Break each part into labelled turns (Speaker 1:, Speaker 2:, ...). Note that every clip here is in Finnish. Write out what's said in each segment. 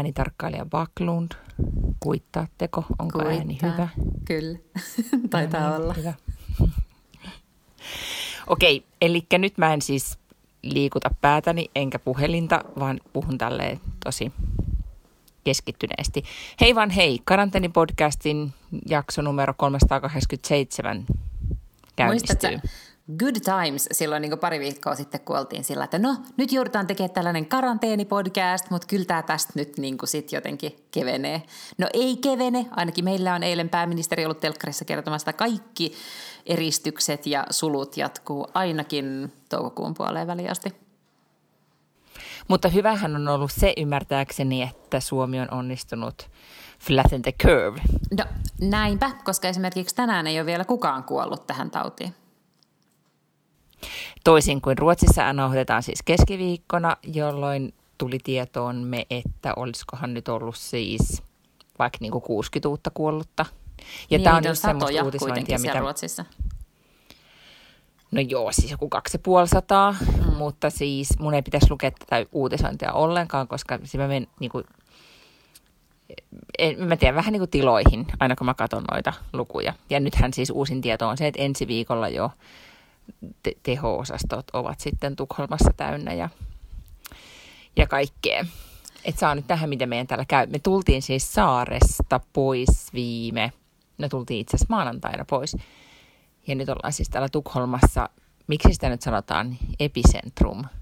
Speaker 1: äänitarkkailija Baklund. Kuittaatteko? Onko Kuittaa. ääni hyvä?
Speaker 2: Kyllä, taitaa niin, olla. Hyvä.
Speaker 1: Okei, eli nyt mä en siis liikuta päätäni enkä puhelinta, vaan puhun tälleen tosi keskittyneesti. Hei vaan hei, Karanteenipodcastin jakso numero 387 käynnistyy. Muistatko,
Speaker 2: good times silloin niin pari viikkoa sitten, kun oltiin sillä, että no nyt joudutaan tekemään tällainen karanteenipodcast, mutta kyllä tämä tästä nyt niin sit jotenkin kevenee. No ei kevene, ainakin meillä on eilen pääministeri ollut telkkarissa kertomassa, että kaikki eristykset ja sulut jatkuu ainakin toukokuun puoleen väliasti.
Speaker 1: Mutta hyvähän on ollut se ymmärtääkseni, että Suomi on onnistunut flatten the curve.
Speaker 2: No näinpä, koska esimerkiksi tänään ei ole vielä kukaan kuollut tähän tautiin.
Speaker 1: Toisin kuin Ruotsissa nauhoitetaan siis keskiviikkona, jolloin tuli tietoomme, että olisikohan nyt ollut siis vaikka niin kuin 60 uutta kuollutta.
Speaker 2: Ja niin, tämä on just semmoista uutisointia, mitä... Ruotsissa.
Speaker 1: No joo, siis joku 2500, mm. mutta siis mun ei pitäisi lukea tätä uutisointia ollenkaan, koska se mä menen niin kuin, en, mä tiedän, vähän niin kuin tiloihin, aina kun mä katson noita lukuja. Ja nythän siis uusin tieto on se, että ensi viikolla jo te- teho-osastot ovat sitten Tukholmassa täynnä ja, ja kaikkea. Et saa nyt tähän, miten meidän täällä käy. Me tultiin siis saaresta pois viime, no tultiin itse asiassa maanantaina pois. Ja nyt ollaan siis täällä Tukholmassa, miksi sitä nyt sanotaan, epicentrum –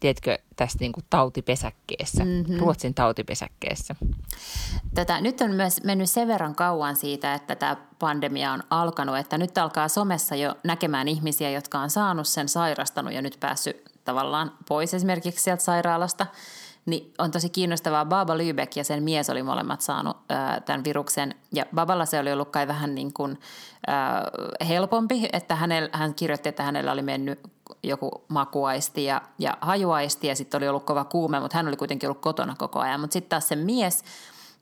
Speaker 1: tiedätkö, tästä niin kuin tautipesäkkeessä, mm-hmm. Ruotsin tautipesäkkeessä.
Speaker 2: Tätä, nyt on myös mennyt sen verran kauan siitä, että tämä pandemia on alkanut, että nyt alkaa somessa jo näkemään ihmisiä, jotka on saanut sen sairastanut ja nyt päässyt tavallaan pois esimerkiksi sieltä sairaalasta. Niin on tosi kiinnostavaa. Baba Lübeck ja sen mies oli molemmat saanut äh, tämän viruksen. Ja Baballa se oli ollut kai vähän niin kuin, äh, helpompi, että hänellä, hän kirjoitti, että hänellä oli mennyt joku makuaisti ja, ja hajuaisti ja sitten oli ollut kova kuume, mutta hän oli kuitenkin ollut kotona koko ajan. Mutta sitten taas se mies,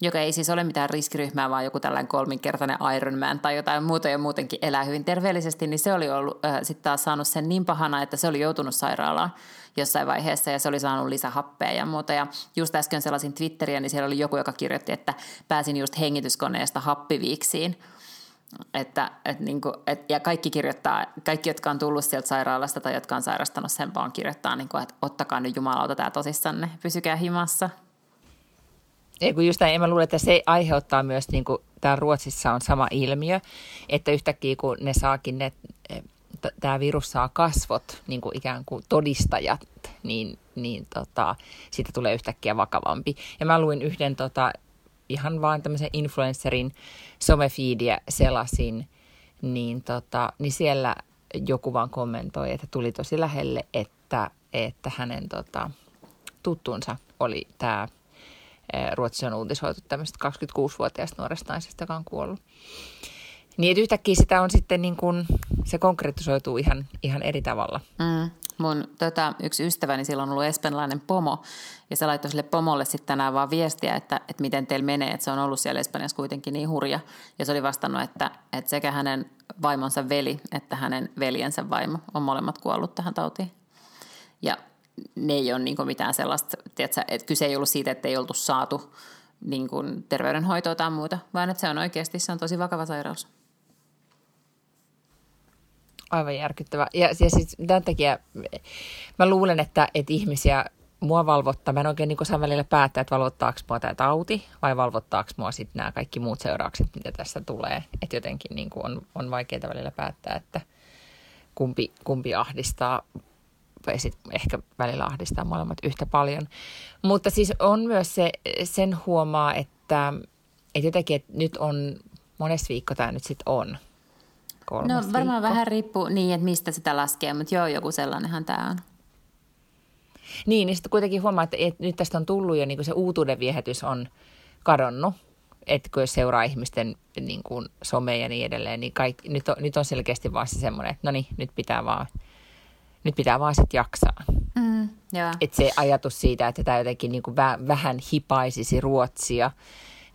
Speaker 2: joka ei siis ole mitään riskiryhmää, vaan joku tällainen kolminkertainen Ironman tai jotain muuta ja muutenkin elää hyvin terveellisesti, niin se oli ollut äh, sitten taas saanut sen niin pahana, että se oli joutunut sairaalaan jossain vaiheessa ja se oli saanut lisähappea ja muuta. Ja just äsken sellaisin Twitteriä, niin siellä oli joku, joka kirjoitti, että pääsin just hengityskoneesta happiviiksiin – että, että niin kuin, et, ja kaikki kirjoittaa, kaikki, jotka on tullut sieltä sairaalasta tai jotka on sairastanut sen, vaan kirjoittaa, niin kuin, että ottakaa nyt jumalauta tämä tosissanne, pysykää himassa.
Speaker 1: Ei kun just näin, mä luulen, että se aiheuttaa myös, niin kuin täällä Ruotsissa on sama ilmiö, että yhtäkkiä kun ne saakin ne, tämä virus saa kasvot, niin kuin ikään kuin todistajat, niin, niin tota, siitä tulee yhtäkkiä vakavampi. Ja mä luin yhden tota, ihan vaan tämmöisen influencerin somefiidiä selasin, niin, tota, niin siellä joku vaan kommentoi, että tuli tosi lähelle, että, että hänen tota, tuttunsa oli tämä Ruotsi on uutisoitu tämmöistä 26-vuotiaasta nuoresta naisesta, joka on kuollut. Niin, että yhtäkkiä sitä on sitten niin kuin, se konkretisoituu ihan, ihan eri tavalla.
Speaker 2: Mm. Mun tota, yksi ystäväni silloin on ollut espanjalainen pomo, ja se laittoi sille pomolle sitten tänään vaan viestiä, että, että miten teillä menee, että se on ollut siellä Espanjassa kuitenkin niin hurja. Ja se oli vastannut, että, että sekä hänen vaimonsa veli että hänen veljensä vaimo on molemmat kuollut tähän tautiin. Ja ne ei ole niin mitään sellaista, tiedätkö, että kyse ei ollut siitä, että ei oltu saatu niin terveydenhoitoa tai muuta, vaan että se on oikeasti se on tosi vakava sairaus.
Speaker 1: Aivan järkyttävä. Ja, ja siis tämän takia mä luulen, että, että ihmisiä mua valvottaa. Mä en oikein niin saa välillä päättää, että valvottaako mua tämä tauti vai valvottaako mua sitten nämä kaikki muut seuraukset, mitä tässä tulee. Että jotenkin niin kuin on, on vaikeaa välillä päättää, että kumpi, kumpi ahdistaa vai sit ehkä välillä ahdistaa molemmat yhtä paljon. Mutta siis on myös se, sen huomaa, että, että jotenkin, että nyt on, monessa viikko tämä nyt sitten on,
Speaker 2: kolmas No varmaan viikko. vähän riippuu niin, että mistä sitä laskee, mutta joo, joku sellainenhan tämä on.
Speaker 1: Niin, niin sitten kuitenkin huomaa, että, että nyt tästä on tullut jo niin se uutuuden viehätys on kadonnut. että kun seuraa ihmisten niin kuin someja ja niin edelleen, niin kaikki, nyt, on, nyt on selkeästi vaan se semmoinen, että no niin, nyt pitää vaan, nyt pitää vaan sitten jaksaa.
Speaker 2: Mm,
Speaker 1: että se ajatus siitä, että tämä jotenkin niin kuin vä, vähän hipaisisi Ruotsia,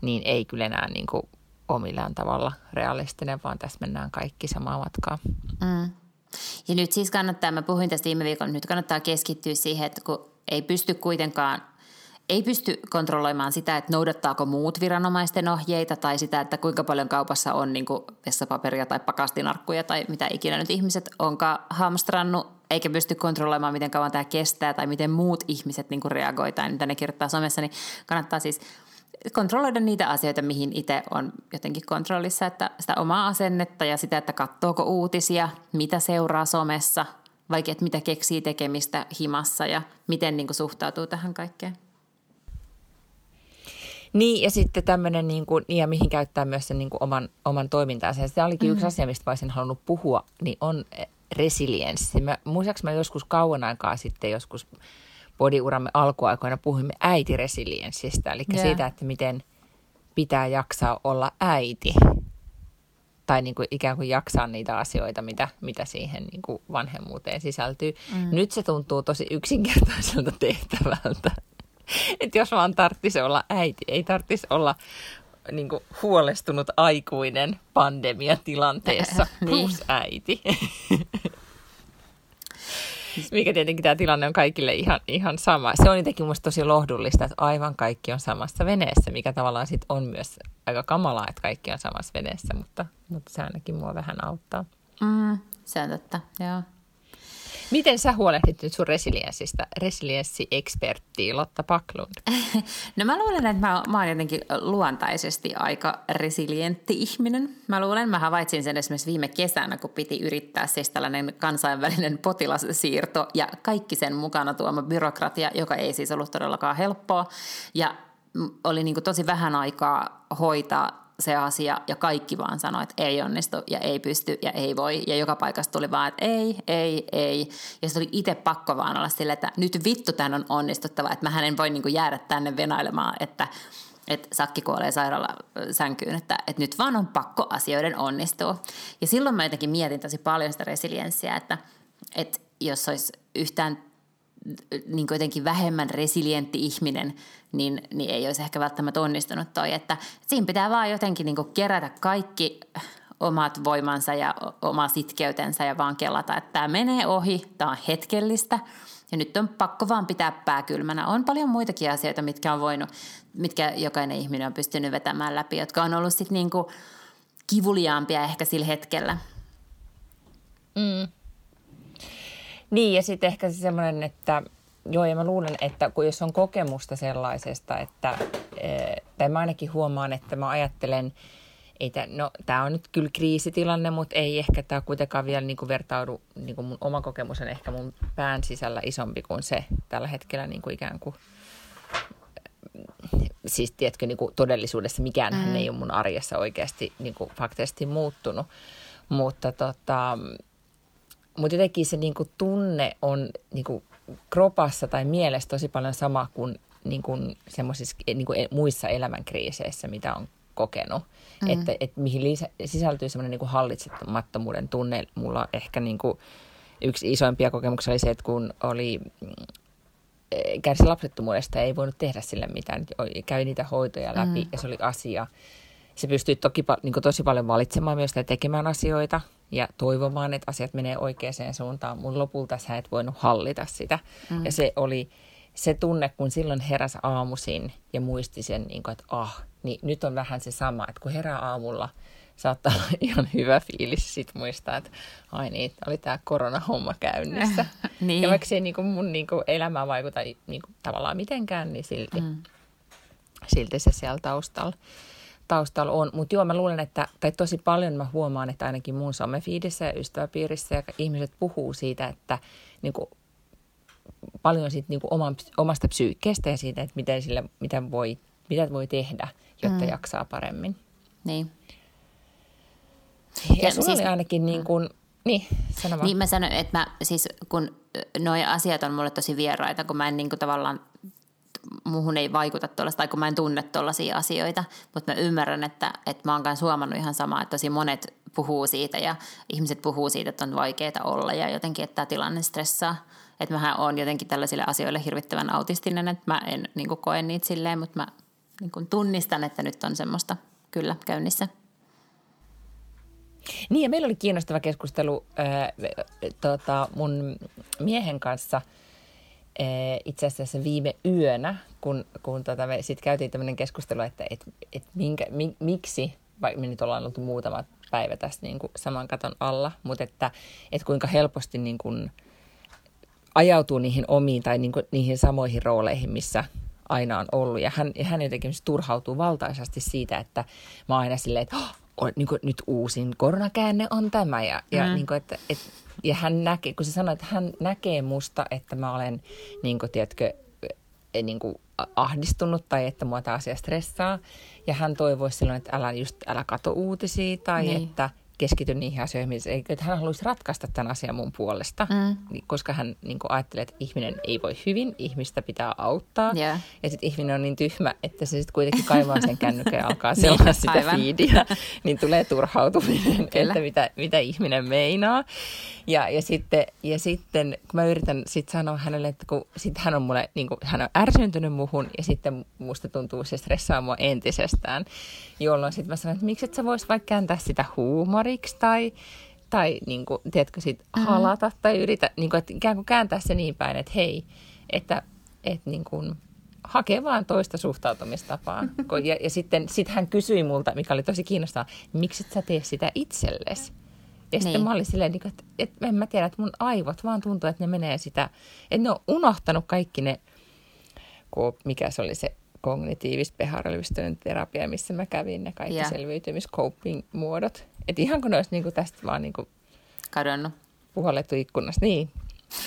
Speaker 1: niin ei kyllä enää niin kuin ole millään tavalla realistinen, vaan tässä mennään kaikki samaa matkaa.
Speaker 2: Mm. Ja nyt siis kannattaa, mä puhuin tästä viime viikolla, nyt kannattaa keskittyä siihen, että kun ei pysty kuitenkaan ei pysty kontrolloimaan sitä, että noudattaako muut viranomaisten ohjeita tai sitä, että kuinka paljon kaupassa on niin vessapaperia tai pakastinarkkuja tai mitä ikinä nyt ihmiset onkaan hamstrannut, eikä pysty kontrolloimaan, miten kauan tämä kestää tai miten muut ihmiset niin reagoivat tai mitä ne kirjoittaa somessa, niin kannattaa siis kontrolloida niitä asioita, mihin itse on jotenkin kontrollissa, että sitä omaa asennetta ja sitä, että katsoako uutisia, mitä seuraa somessa, vaikka että mitä keksii tekemistä himassa ja miten niin suhtautuu tähän kaikkeen.
Speaker 1: Niin, ja sitten tämmöinen, niin kuin, ja mihin käyttää myös sen niin kuin oman, oman toimintansa. Ja se olikin mm. yksi asia, mistä olisin halunnut puhua, niin on resilienssi. Mä, muistaakseni mä joskus kauan aikaa sitten joskus podiuramme alkuaikoina puhuimme äitiresilienssistä, eli yeah. siitä, että miten pitää jaksaa olla äiti. Tai niin kuin ikään kuin jaksaa niitä asioita, mitä, mitä siihen niin kuin vanhemmuuteen sisältyy. Mm. Nyt se tuntuu tosi yksinkertaiselta tehtävältä. Että jos vaan tarvitsisi olla äiti, ei tarvitsisi olla niin kuin huolestunut aikuinen pandemiatilanteessa plus niin. äiti. Mikä tietenkin tämä tilanne on kaikille ihan, ihan sama. Se on jotenkin minusta tosi lohdullista, että aivan kaikki on samassa veneessä, mikä tavallaan sit on myös aika kamalaa, että kaikki on samassa veneessä, mutta, mutta se ainakin mua vähän auttaa.
Speaker 2: Mm, se on totta, joo.
Speaker 1: Miten sä huolehdit nyt sun resilienssistä, resilienssi-ekspertti Lotta Paklund?
Speaker 2: No mä luulen, että mä, mä oon jotenkin luontaisesti aika resilientti ihminen. Mä luulen, mä havaitsin sen esimerkiksi viime kesänä, kun piti yrittää siis tällainen kansainvälinen potilassiirto ja kaikki sen mukana tuoma byrokratia, joka ei siis ollut todellakaan helppoa. Ja oli niin tosi vähän aikaa hoitaa se asia ja kaikki vaan sanoi, että ei onnistu ja ei pysty ja ei voi. Ja joka paikasta tuli vaan, että ei, ei, ei. Ja se oli itse pakko vaan olla sille, että nyt vittu tämän on onnistuttava, että mä en voi niin kuin jäädä tänne venailemaan, että että sakki kuolee sairaala sänkyyn, että, että nyt vaan on pakko asioiden onnistua. Ja silloin mä jotenkin mietin tosi paljon sitä resilienssiä, että, että jos olisi yhtään niin jotenkin vähemmän resilientti ihminen, niin, niin ei olisi ehkä välttämättä onnistunut toi. Että siinä pitää vaan jotenkin niin kerätä kaikki omat voimansa ja oma sitkeytensä ja vaan kelata, että tämä menee ohi, tämä on hetkellistä ja nyt on pakko vaan pitää pää kylmänä. On paljon muitakin asioita, mitkä on voinut, mitkä jokainen ihminen on pystynyt vetämään läpi, jotka on ollut sitten niin kivuliaampia ehkä sillä hetkellä.
Speaker 1: Mm. Niin, ja sitten ehkä se semmoinen, että joo, ja mä luulen, että kun jos on kokemusta sellaisesta, että, eh, tai mä ainakin huomaan, että mä ajattelen, että no tämä on nyt kyllä kriisitilanne, mutta ei ehkä tämä kuitenkaan vielä niin kuin vertaudu, niin kuin mun oma kokemus on ehkä mun pään sisällä isompi kuin se tällä hetkellä niin kuin ikään kuin, siis tiedätkö, niin kuin todellisuudessa mikään mm. ei ole mun arjessa oikeasti niin kuin faktisesti muuttunut, mutta tota, mutta jotenkin se niin kuin tunne on niin kuin kropassa tai mielessä tosi paljon sama kuin, niin kuin semmoisissa niin kuin muissa elämänkriiseissä, mitä on kokenut. Mm. Että, että mihin lisä, sisältyy semmoinen niin hallitsemattomuuden tunne. Mulla ehkä niin kuin yksi isoimpia kokemuksia oli se, että kun oli eh, kärsi lapsettomuudesta ei voinut tehdä sille mitään. Kävi niitä hoitoja läpi mm. ja se oli asia. Se pystyi toki niin kuin tosi paljon valitsemaan myös ja tekemään asioita ja toivomaan, että asiat menee oikeaan suuntaan. Mun lopulta sä et voinut hallita sitä. Mm. Ja se oli se tunne, kun silloin heräs aamuisin ja muisti sen, niin kuin, että ah, niin nyt on vähän se sama, että kun herää aamulla, saattaa olla ihan hyvä fiilis sit muistaa, että ai niin, oli tämä koronahomma käynnissä. niin. Ja vaikka se ei niin kuin mun niin kuin elämään vaikuta niin kuin, tavallaan mitenkään, niin silti, mm. silti se siellä taustalla taustalla on. Mutta joo, mä luulen, että, tai tosi paljon mä huomaan, että ainakin mun somefiidissä ja ystäväpiirissä ja ihmiset puhuu siitä, että niin kuin, paljon siitä niin kuin oman, omasta psyykkeestä ja siitä, että miten sille, mitä, voi, mitä voi tehdä, jotta mm. jaksaa paremmin.
Speaker 2: Niin.
Speaker 1: Ja, ja sulla siis, oli ainakin niin kuin, niin, sano
Speaker 2: Niin mä sanoin, että mä siis kun nuo asiat on mulle tosi vieraita, kun mä en niin kuin tavallaan muuhun ei vaikuta tuollaista, tai kun mä en tunne tuollaisia asioita, mutta mä ymmärrän, että, että mä oon kanssa huomannut ihan samaa, että tosi monet puhuu siitä ja ihmiset puhuu siitä, että on vaikeaa olla ja jotenkin, että tämä tilanne stressaa. Että mähän on jotenkin tällaisille asioille hirvittävän autistinen, että mä en niin koe niitä silleen, mutta mä niin tunnistan, että nyt on semmoista kyllä käynnissä.
Speaker 1: Niin ja meillä oli kiinnostava keskustelu äh, tota, mun miehen kanssa itse asiassa viime yönä, kun, kun tota, me sitten käytiin tämmöinen keskustelu, että et, et minkä, mi, miksi, vaikka me nyt ollaan oltu muutama päivä tässä niin kuin saman katon alla, mutta että, että kuinka helposti niin kuin ajautuu niihin omiin tai niin kuin niihin samoihin rooleihin, missä aina on ollut. Ja hän, ja hän jotenkin turhautuu valtaisasti siitä, että mä oon aina silleen, että oh, on, niin kuin, nyt uusin koronakäänne on tämä. Ja, ja, mm. niin kuin, että, et, ja hän näkee, kun se sanoi, että hän näkee musta, että mä olen, niin kuin, tiedätkö, e, niin kuin ahdistunut tai että mua tämä asia stressaa. Ja hän toivoisi silloin, että älä, just, älä kato uutisia tai niin. että – keskity niihin asioihin, että hän haluaisi ratkaista tämän asian mun puolesta, mm. Niin, koska hän niin kuin ajattelee, että ihminen ei voi hyvin, ihmistä pitää auttaa. Yeah. Ja sitten ihminen on niin tyhmä, että se sitten kuitenkin kaivaa sen kännykän ja alkaa niin, seurata sitä aivan. feedia, niin tulee turhautuminen, että mitä, mitä ihminen meinaa. Ja, ja, sitten, ja sitten kun mä yritän sit sanoa hänelle, että kun sit hän on mulle, niin kuin, hän on ärsyntynyt muhun ja sitten musta tuntuu se stressaa mua entisestään, jolloin sitten mä sanon, että miksi et sä vois vaikka kääntää sitä huumoriksi tai, tai niin kuin, tiedätkö, sit mm-hmm. halata tai yritä, niin kuin, että ikään kuin kääntää se niin päin, että hei, että, että niin kuin, hakee vaan toista suhtautumistapaa. Ja, ja sitten sit hän kysyi multa, mikä oli tosi kiinnostavaa, miksi sä tee sitä itsellesi? Ja niin. sitten mä olin silleen, niinku, että, että en mä tiedä, että mun aivot vaan tuntuu, että ne menee sitä, että ne on unohtanut kaikki ne, kun mikä se oli se kognitiivis behavioralistinen terapia, missä mä kävin ne kaikki yeah. selviytymis-coping-muodot. Että ihan kun ne olisi niinku tästä vaan niinku
Speaker 2: kadonnut.
Speaker 1: Puhallettu ikkunasta, niin.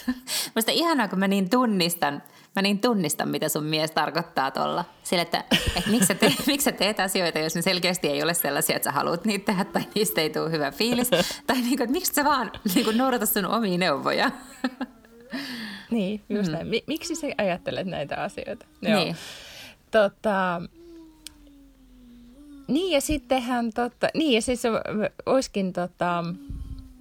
Speaker 2: Musta ihanaa, kun mä niin tunnistan – mä niin tunnistan, mitä sun mies tarkoittaa tuolla. Sillä, että, että miksi, sä te, miksi sä teet asioita, jos ne selkeästi ei ole sellaisia, että sä haluat niitä tehdä tai niistä ei tule hyvä fiilis. Tai niin kuin, että miksi sä vaan niin kuin noudata sun omia neuvoja.
Speaker 1: Niin, just mm. näin. Miksi sä ajattelet näitä asioita? Joo. Niin. Tota, niin ja sittenhän, tota, niin ja siis olisikin tota,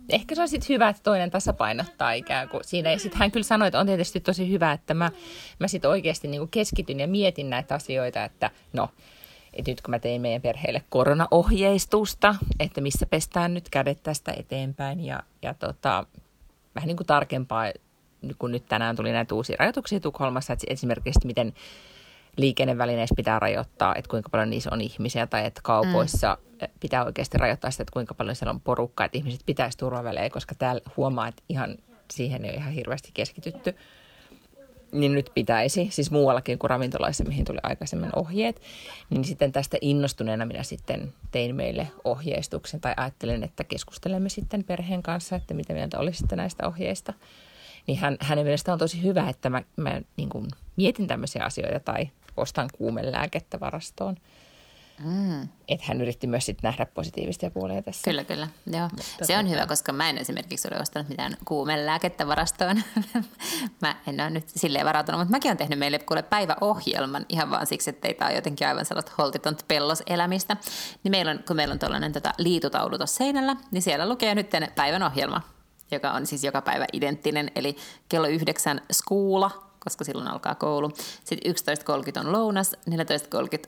Speaker 1: ehkä se on sitten hyvä, että toinen tasapainottaa ikään kuin siinä. Ja sitten hän kyllä sanoi, että on tietysti tosi hyvä, että mä, mä sitten oikeasti niin keskityn ja mietin näitä asioita, että no, että nyt kun mä tein meidän perheelle koronaohjeistusta, että missä pestään nyt kädet tästä eteenpäin ja, ja tota, vähän niin kuin tarkempaa, kun nyt tänään tuli näitä uusia rajoituksia Tukholmassa, että esimerkiksi miten liikennevälineissä pitää rajoittaa, että kuinka paljon niissä on ihmisiä tai että kaupoissa mm. pitää oikeasti rajoittaa sitä, että kuinka paljon siellä on porukkaa, että ihmiset pitäisi turvavälejä, koska täällä huomaa, että ihan siihen ei ole ihan hirveästi keskitytty. Niin nyt pitäisi, siis muuallakin kuin ravintolaissa, mihin tuli aikaisemmin ohjeet, niin sitten tästä innostuneena minä sitten tein meille ohjeistuksen tai ajattelin, että keskustelemme sitten perheen kanssa, että mitä mieltä olisi sitten näistä ohjeista. Niin hän, hänen mielestään on tosi hyvä, että mä, mä niin kuin mietin tämmöisiä asioita tai ostan kuumelääkettä varastoon. Mm. Että hän yritti myös sit nähdä positiivisia puolia tässä.
Speaker 2: Kyllä, kyllä. Joo. Mutta se on hyvä, koska mä en esimerkiksi ole ostanut mitään kuumelääkettä varastoon. mä en ole nyt silleen varautunut, mutta mäkin olen tehnyt meille kuule päiväohjelman ihan vaan siksi, että ei tämä ole jotenkin aivan sellaista holtiton pelloselämistä. Niin meillä on, kun meillä on tuollainen tota, liitutaulu tuossa seinällä, niin siellä lukee nyt päivän ohjelma, joka on siis joka päivä identtinen. Eli kello yhdeksän skuula, koska silloin alkaa koulu. Sitten 11.30 on lounas, 14.30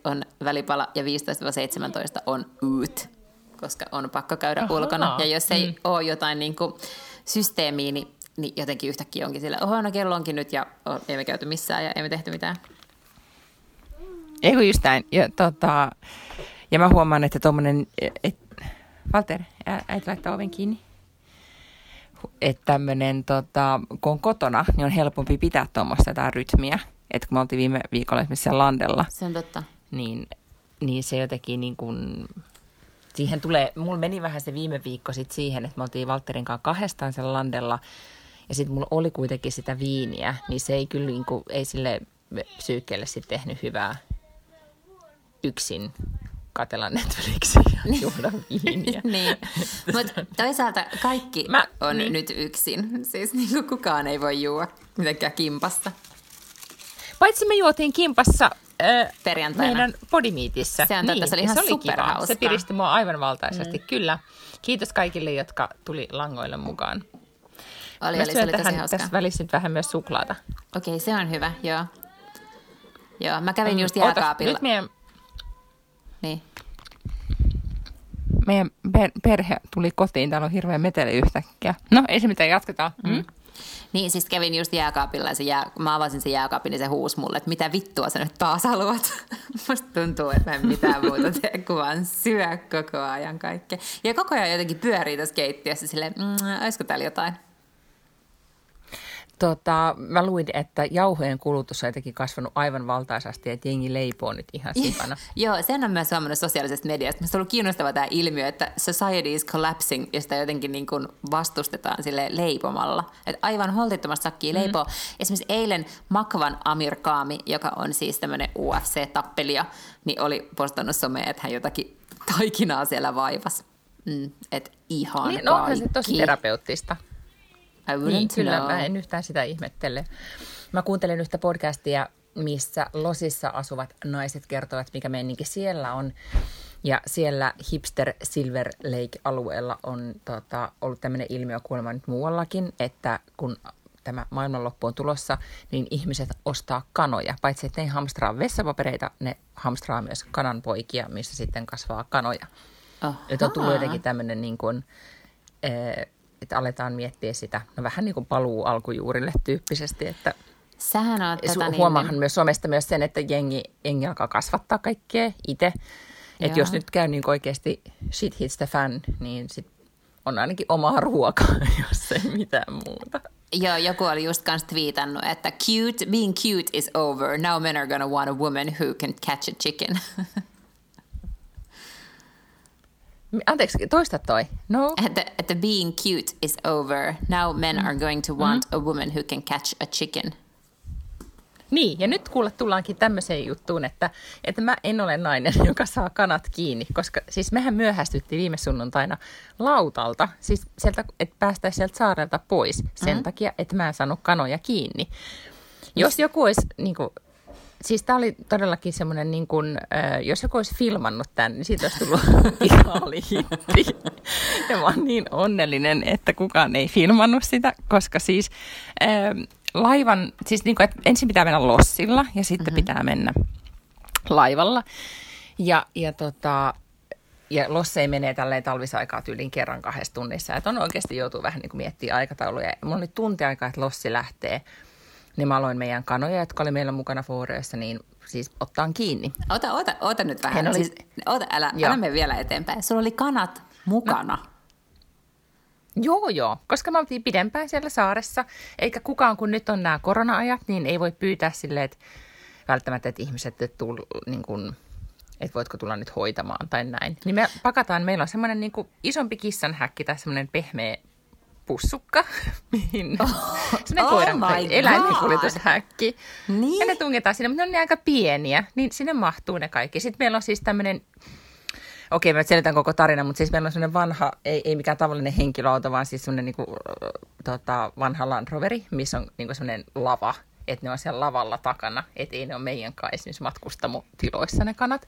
Speaker 2: on välipala ja 15-17 on uut, koska on pakko käydä Aha. ulkona. Ja jos ei mm. ole jotain niin kuin systeemiä, niin, niin jotenkin yhtäkkiä onkin sillä, oho, no kello onkin nyt ja oh, ei me käyty missään ja ei me tehty mitään.
Speaker 1: Ei kun just näin. Ja, tota, ja mä huomaan, että tuommoinen, et, Walter, äiti laittaa oven kiinni että tämmöinen, tota, kun on kotona, niin on helpompi pitää tuommoista jotain rytmiä. Että kun me oltiin viime viikolla esimerkiksi siellä landella.
Speaker 2: Se on totta.
Speaker 1: Niin, niin se jotenkin niin kuin, siihen tulee, mulla meni vähän se viime viikko sitten siihen, että me oltiin Valterin kanssa kahdestaan siellä landella. Ja sitten mulla oli kuitenkin sitä viiniä, niin se ei kyllä niin kuin, ei sille psyykkeelle sitten tehnyt hyvää yksin katella Netflixiä ja niin. juoda viiniä.
Speaker 2: niin. Mutta toisaalta kaikki Mä, on niin. nyt yksin. Siis niin kuin kukaan ei voi juua mitenkään kimpasta.
Speaker 1: Paitsi me juotiin kimpassa äh,
Speaker 2: Perjantaina.
Speaker 1: meidän podimiitissä.
Speaker 2: Se on totta, se oli ihan
Speaker 1: se oli kiva. Se piristi mua aivan valtaisesti, mm. kyllä. Kiitos kaikille, jotka tuli langoille mukaan.
Speaker 2: Oli,
Speaker 1: Mä
Speaker 2: oli, se oli tosi
Speaker 1: tähän
Speaker 2: hauskaa.
Speaker 1: tässä välissä nyt vähän myös suklaata.
Speaker 2: Okei, se on hyvä, joo. Joo, mä kävin just
Speaker 1: Mm, Ootas,
Speaker 2: jääkaapilla.
Speaker 1: Nyt meidän,
Speaker 2: Niin.
Speaker 1: meidän per, perhe tuli kotiin, täällä on hirveä meteli yhtäkkiä. No, ei se mitään, jatketaan. Mm.
Speaker 2: Niin, siis kävin just jääkaapilla ja se jää, kun mä avasin sen jääkaapin, niin se huusi mulle, että mitä vittua sä nyt taas haluat. Musta tuntuu, että mä en mitään muuta tee kuin vaan syö koko ajan kaikkea. Ja koko ajan jotenkin pyörii tässä keittiössä silleen, mm, olisiko täällä jotain?
Speaker 1: Tota, mä luin, että jauhojen kulutus on jotenkin kasvanut aivan valtaisasti, että jengi leipoo nyt ihan sikana.
Speaker 2: Joo, sen on myös huomannut sosiaalisesta mediasta. Minusta on ollut kiinnostava tämä ilmiö, että society is collapsing ja sitä jotenkin niin kuin vastustetaan sille leipomalla. Että aivan holtittomasti sakkii
Speaker 1: Mm.
Speaker 2: leipoo. Esimerkiksi eilen Makvan Amir Kaami, joka on siis tämmöinen UFC-tappelija, niin oli postannut someen, että hän jotakin taikinaa siellä vaivas. Mm, että ihan
Speaker 1: Niin, no, onhan se tosi terapeuttista.
Speaker 2: I wouldn't
Speaker 1: Niin, kyllä,
Speaker 2: know.
Speaker 1: mä en yhtään sitä ihmettele. Mä kuuntelin yhtä podcastia, missä Losissa asuvat naiset kertovat, mikä meininki siellä on. Ja siellä Hipster Silver Lake-alueella on tota, ollut tämmöinen ilmiö kuulemma nyt muuallakin, että kun tämä maailmanloppu on tulossa, niin ihmiset ostaa kanoja. Paitsi että ne ei hamstraa vessapapereita, ne hamstraa myös kananpoikia, missä sitten kasvaa kanoja. Nyt on tullut
Speaker 2: Ahaa.
Speaker 1: jotenkin tämmöinen niin kuin, eh, että aletaan miettiä sitä, no vähän niin kuin paluu alkujuurille tyyppisesti, että
Speaker 2: Sähän on
Speaker 1: Su-
Speaker 2: tota, niin,
Speaker 1: huomaahan myös somesta myös sen, että jengi, jengi alkaa kasvattaa kaikkea itse. Että jos nyt käy niin oikeasti shit hits the fan, niin sit on ainakin omaa ruokaa, jos ei mitään muuta.
Speaker 2: Joo, joku oli just kans twiitannut, että cute, being cute is over. Now men are gonna want a woman who can catch a chicken.
Speaker 1: Anteeksi, toista toi. No,
Speaker 2: että, että being cute is over. Now men are going to want a woman who can catch a chicken.
Speaker 1: Niin, ja nyt kuulla tullaankin tämmöiseen juttuun, että, että mä en ole nainen, joka saa kanat kiinni, koska siis mehän myöhästyttiin viime sunnuntaina lautalta, siis sieltä, että päästäisiin sieltä saarelta pois sen mm. takia, että mä en saanut kanoja kiinni. Jos joku olisi, niin kuin, siis tämä oli todellakin semmoinen, niin kuin, äh, jos joku olisi filmannut tämän, niin siitä olisi tullut viraali hitti. Ja mä oon niin onnellinen, että kukaan ei filmannut sitä, koska siis äh, laivan, siis niin kuin, että ensin pitää mennä lossilla ja sitten mm-hmm. pitää mennä laivalla. Ja, ja, tota, ja losse menee tälleen talvisaikaa tyylin kerran kahdessa tunnissa. Että on oikeasti joutuu vähän niin kuin miettimään aikatauluja. Mulla oli tunti aikaa, että lossi lähtee. Niin mä aloin meidän kanoja, jotka oli meillä mukana Fooreissa, niin siis ottaan kiinni.
Speaker 2: Ota, ota, ota nyt vähän.
Speaker 1: Hän oli-
Speaker 2: Siis, ota, älä,
Speaker 1: Joo.
Speaker 2: älä mene vielä eteenpäin. Sulla oli kanat mukana. No.
Speaker 1: Joo, joo, koska me oltiin pidempään siellä saaressa, eikä kukaan, kun nyt on nämä korona-ajat, niin ei voi pyytää silleen, että välttämättä, että ihmiset, että, tull, niin kuin, että voitko tulla nyt hoitamaan tai näin. Niin me pakataan, meillä on semmoinen niin isompi kissanhäkki tai semmoinen pehmeä pussukka, mihin oh, semmoinen
Speaker 2: oh
Speaker 1: koiran eläimenkuljetushäkki.
Speaker 2: Niin?
Speaker 1: Ja ne tungetaan sinne, mutta ne on niin aika pieniä, niin sinne mahtuu ne kaikki. Sitten meillä on siis tämmöinen Okei, mä selitän koko tarina, mutta siis meillä on semmoinen vanha, ei, ei mikään tavallinen henkilöauto, vaan siis semmoinen niinku, äh, tota, vanha Land Roveri, missä on niinku semmoinen lava, että ne on siellä lavalla takana, että ei ne ole meidän kai esimerkiksi matkustamotiloissa ne kanat.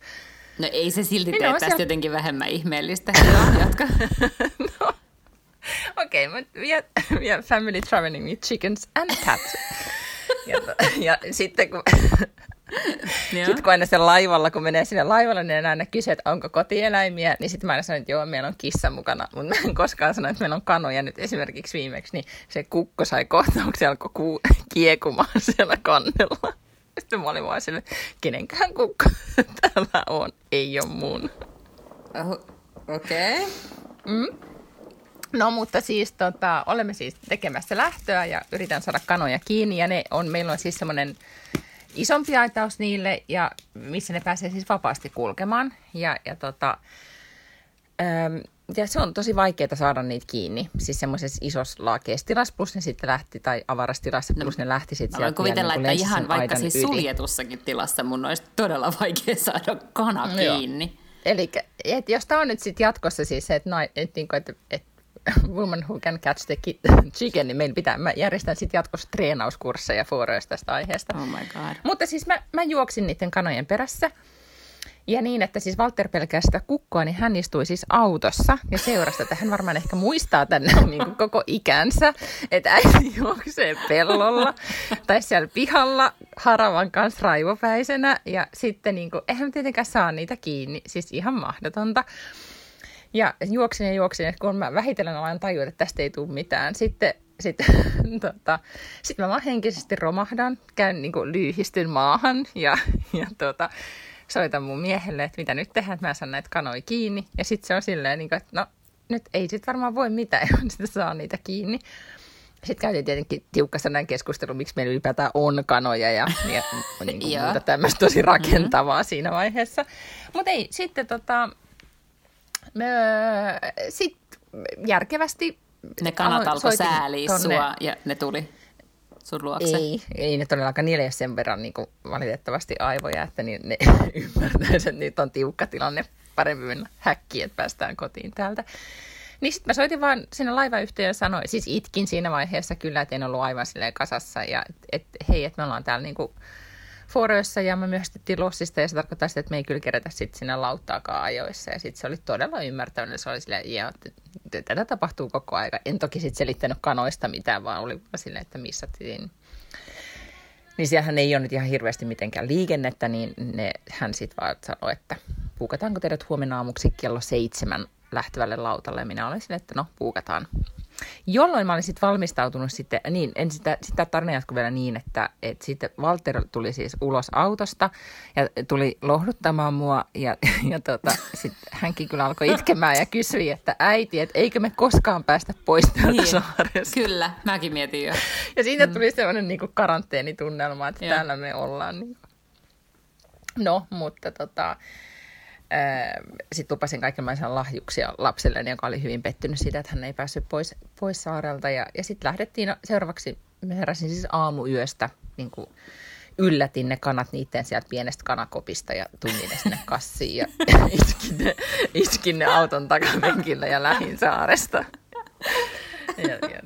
Speaker 2: No ei se silti
Speaker 1: Niin
Speaker 2: tee tästä
Speaker 1: siellä-
Speaker 2: jotenkin vähemmän ihmeellistä. Joo, jatka.
Speaker 1: no. Okei, okay, we, are, we are family traveling with chickens and cats. ja, ja sitten kun
Speaker 2: Joo.
Speaker 1: Sitten kun aina siellä laivalla, kun menee sinne laivalle, niin aina kysyy, että onko kotieläimiä, niin sitten mä aina sanon, että joo, meillä on kissa mukana, mutta mä en koskaan sano, että meillä on kanoja nyt esimerkiksi viimeksi, niin se kukko sai kohtauksia, alkoi ku- kiekumaan siellä kannella. Sitten mä olin vaan sille, kenenkään kukko täällä on, ei ole mun.
Speaker 2: Okei. Okay.
Speaker 1: No mutta siis tota, olemme siis tekemässä lähtöä ja yritän saada kanoja kiinni ja ne on, meillä on siis semmoinen isompi aitaus niille ja missä ne pääsee siis vapaasti kulkemaan ja, ja tota, äm, ja se on tosi vaikeaa saada niitä kiinni, siis semmoisessa isossa laakeessa tilassa, plus ne sitten lähti, tai avarassa tilassa, plus ne lähti sitten
Speaker 2: Mä voin
Speaker 1: sieltä
Speaker 2: kuvitella,
Speaker 1: niin
Speaker 2: että ihan vaikka siis
Speaker 1: yli.
Speaker 2: suljetussakin tilassa mun olisi todella vaikea saada kana
Speaker 1: No joo.
Speaker 2: kiinni.
Speaker 1: Eli jos tämä on nyt sitten jatkossa siis se, että, nai, et, niinku, et, et Woman Who Can Catch the Chicken, niin meillä pitää, mä järjestän sitten jatkossa treenauskursseja Foroista tästä aiheesta.
Speaker 2: Oh my god.
Speaker 1: Mutta siis mä, mä juoksin niiden kanojen perässä. Ja niin, että siis Walter pelkää sitä kukkoa, niin hän istui siis autossa ja seurasta, että hän varmaan ehkä muistaa tänne niin kuin koko ikänsä, että äiti juoksee pellolla tai siellä pihalla haravan kanssa raivopäisenä ja sitten niin kuin, eihän tietenkään saa niitä kiinni, siis ihan mahdotonta. Ja juoksin ja juoksin, että kun mä vähitellen alan tajuta, että tästä ei tule mitään. Sitten sitten tota, sit mä vaan henkisesti romahdan, käyn niin kuin, lyhistyn maahan ja, ja tota, soitan mun miehelle, että mitä nyt tehdään, että mä saan näitä kanoja kiinni. Ja sitten se on silleen, niin kuin, että no nyt ei sit varmaan voi mitään, jos sitä saa niitä kiinni. Sitten käytiin tietenkin tiukka näin keskustelu, miksi meillä ylipäätään on kanoja ja, ja niin kuin muuta tämmöistä tosi rakentavaa mm-hmm. siinä vaiheessa. Mutta ei, sitten tota, sit järkevästi...
Speaker 2: Ne kanat alkoi sääliä sua ja ne tuli sun luokse?
Speaker 1: Ei, ei ne todellakaan, niillä ei ole sen verran niin kuin, valitettavasti aivoja, että niin, ne ymmärtäisi, että nyt on tiukka tilanne, parempi mennä häkkiin, että päästään kotiin täältä. Niin sitten mä soitin vaan sinne laivayhtiöön ja sanoin, siis itkin siinä vaiheessa kyllä, että en ollut aivan silleen kasassa ja että et, hei, että me ollaan täällä niinku Foroissa ja me myöhästyttiin lossista ja se tarkoittaa sitä, että me ei kyllä kerätä sitten sinne lauttaakaan ajoissa. Ja sitten se oli todella ymmärtävä, se oli silleen, ja tätä tapahtuu koko aika. En toki sitten selittänyt kanoista mitään, vaan oli silleen, että missattiin. Niin siellähän ei ole nyt ihan hirveästi mitenkään liikennettä, niin ne, hän sitten vaan sanoi, että puukataanko teidät huomenna aamuksi kello seitsemän lähtevälle lautalle. Ja minä olin silleen, että no puukataan. Jolloin mä olin sitten valmistautunut sitten, niin en sitä, sitä tarina jatkuu vielä niin, että, että sitten Walter tuli siis ulos autosta ja tuli lohduttamaan mua ja, ja tota, sitten hänkin kyllä alkoi itkemään ja kysyi, että äiti, että eikö me koskaan päästä pois täältä niin, saaresta.
Speaker 2: Kyllä, mäkin mietin jo.
Speaker 1: Ja siitä mm. tuli sellainen niin karanteenitunnelma, että yeah. täällä me ollaan. Niin. No, mutta tota, sitten lupasin kaikenlaisia lahjuksia lapselle, joka oli hyvin pettynyt siitä, että hän ei päässyt pois, pois saarelta. Ja, ja sitten lähdettiin seuraavaksi, me heräsin siis aamuyöstä, niin kuin yllätin ne kanat niiden sieltä pienestä kanakopista ja tunnin ne sinne kassiin ja iskin ne, iskin ne auton takapenkillä ja lähin saaresta ja, ja,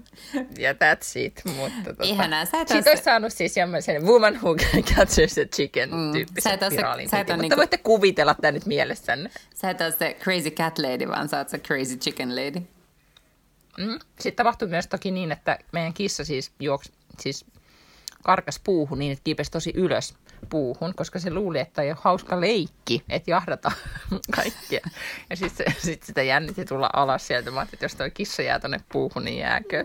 Speaker 1: ja that's it. Mutta tota,
Speaker 2: Ihanaa. Sä
Speaker 1: Siitä olisi saanut siis sen woman who catches the chicken mm. tyyppisen sä viraalin. Sä mutta niinku... voitte kuvitella tämä nyt mielessänne.
Speaker 2: Sä et ole se crazy cat lady, vaan sä oot se crazy chicken lady.
Speaker 1: Mm. Sitten tapahtui myös toki niin, että meidän kissa siis juoksi, siis karkas puuhun niin, että kiipesi tosi ylös puuhun, koska se luuli, että ei ole hauska leikki, että jahdata kaikkia. Ja sitten sit sitä jännitti tulla alas sieltä. Mä ajattelin, että jos toi kissa jää tonne puuhun, niin jääkö?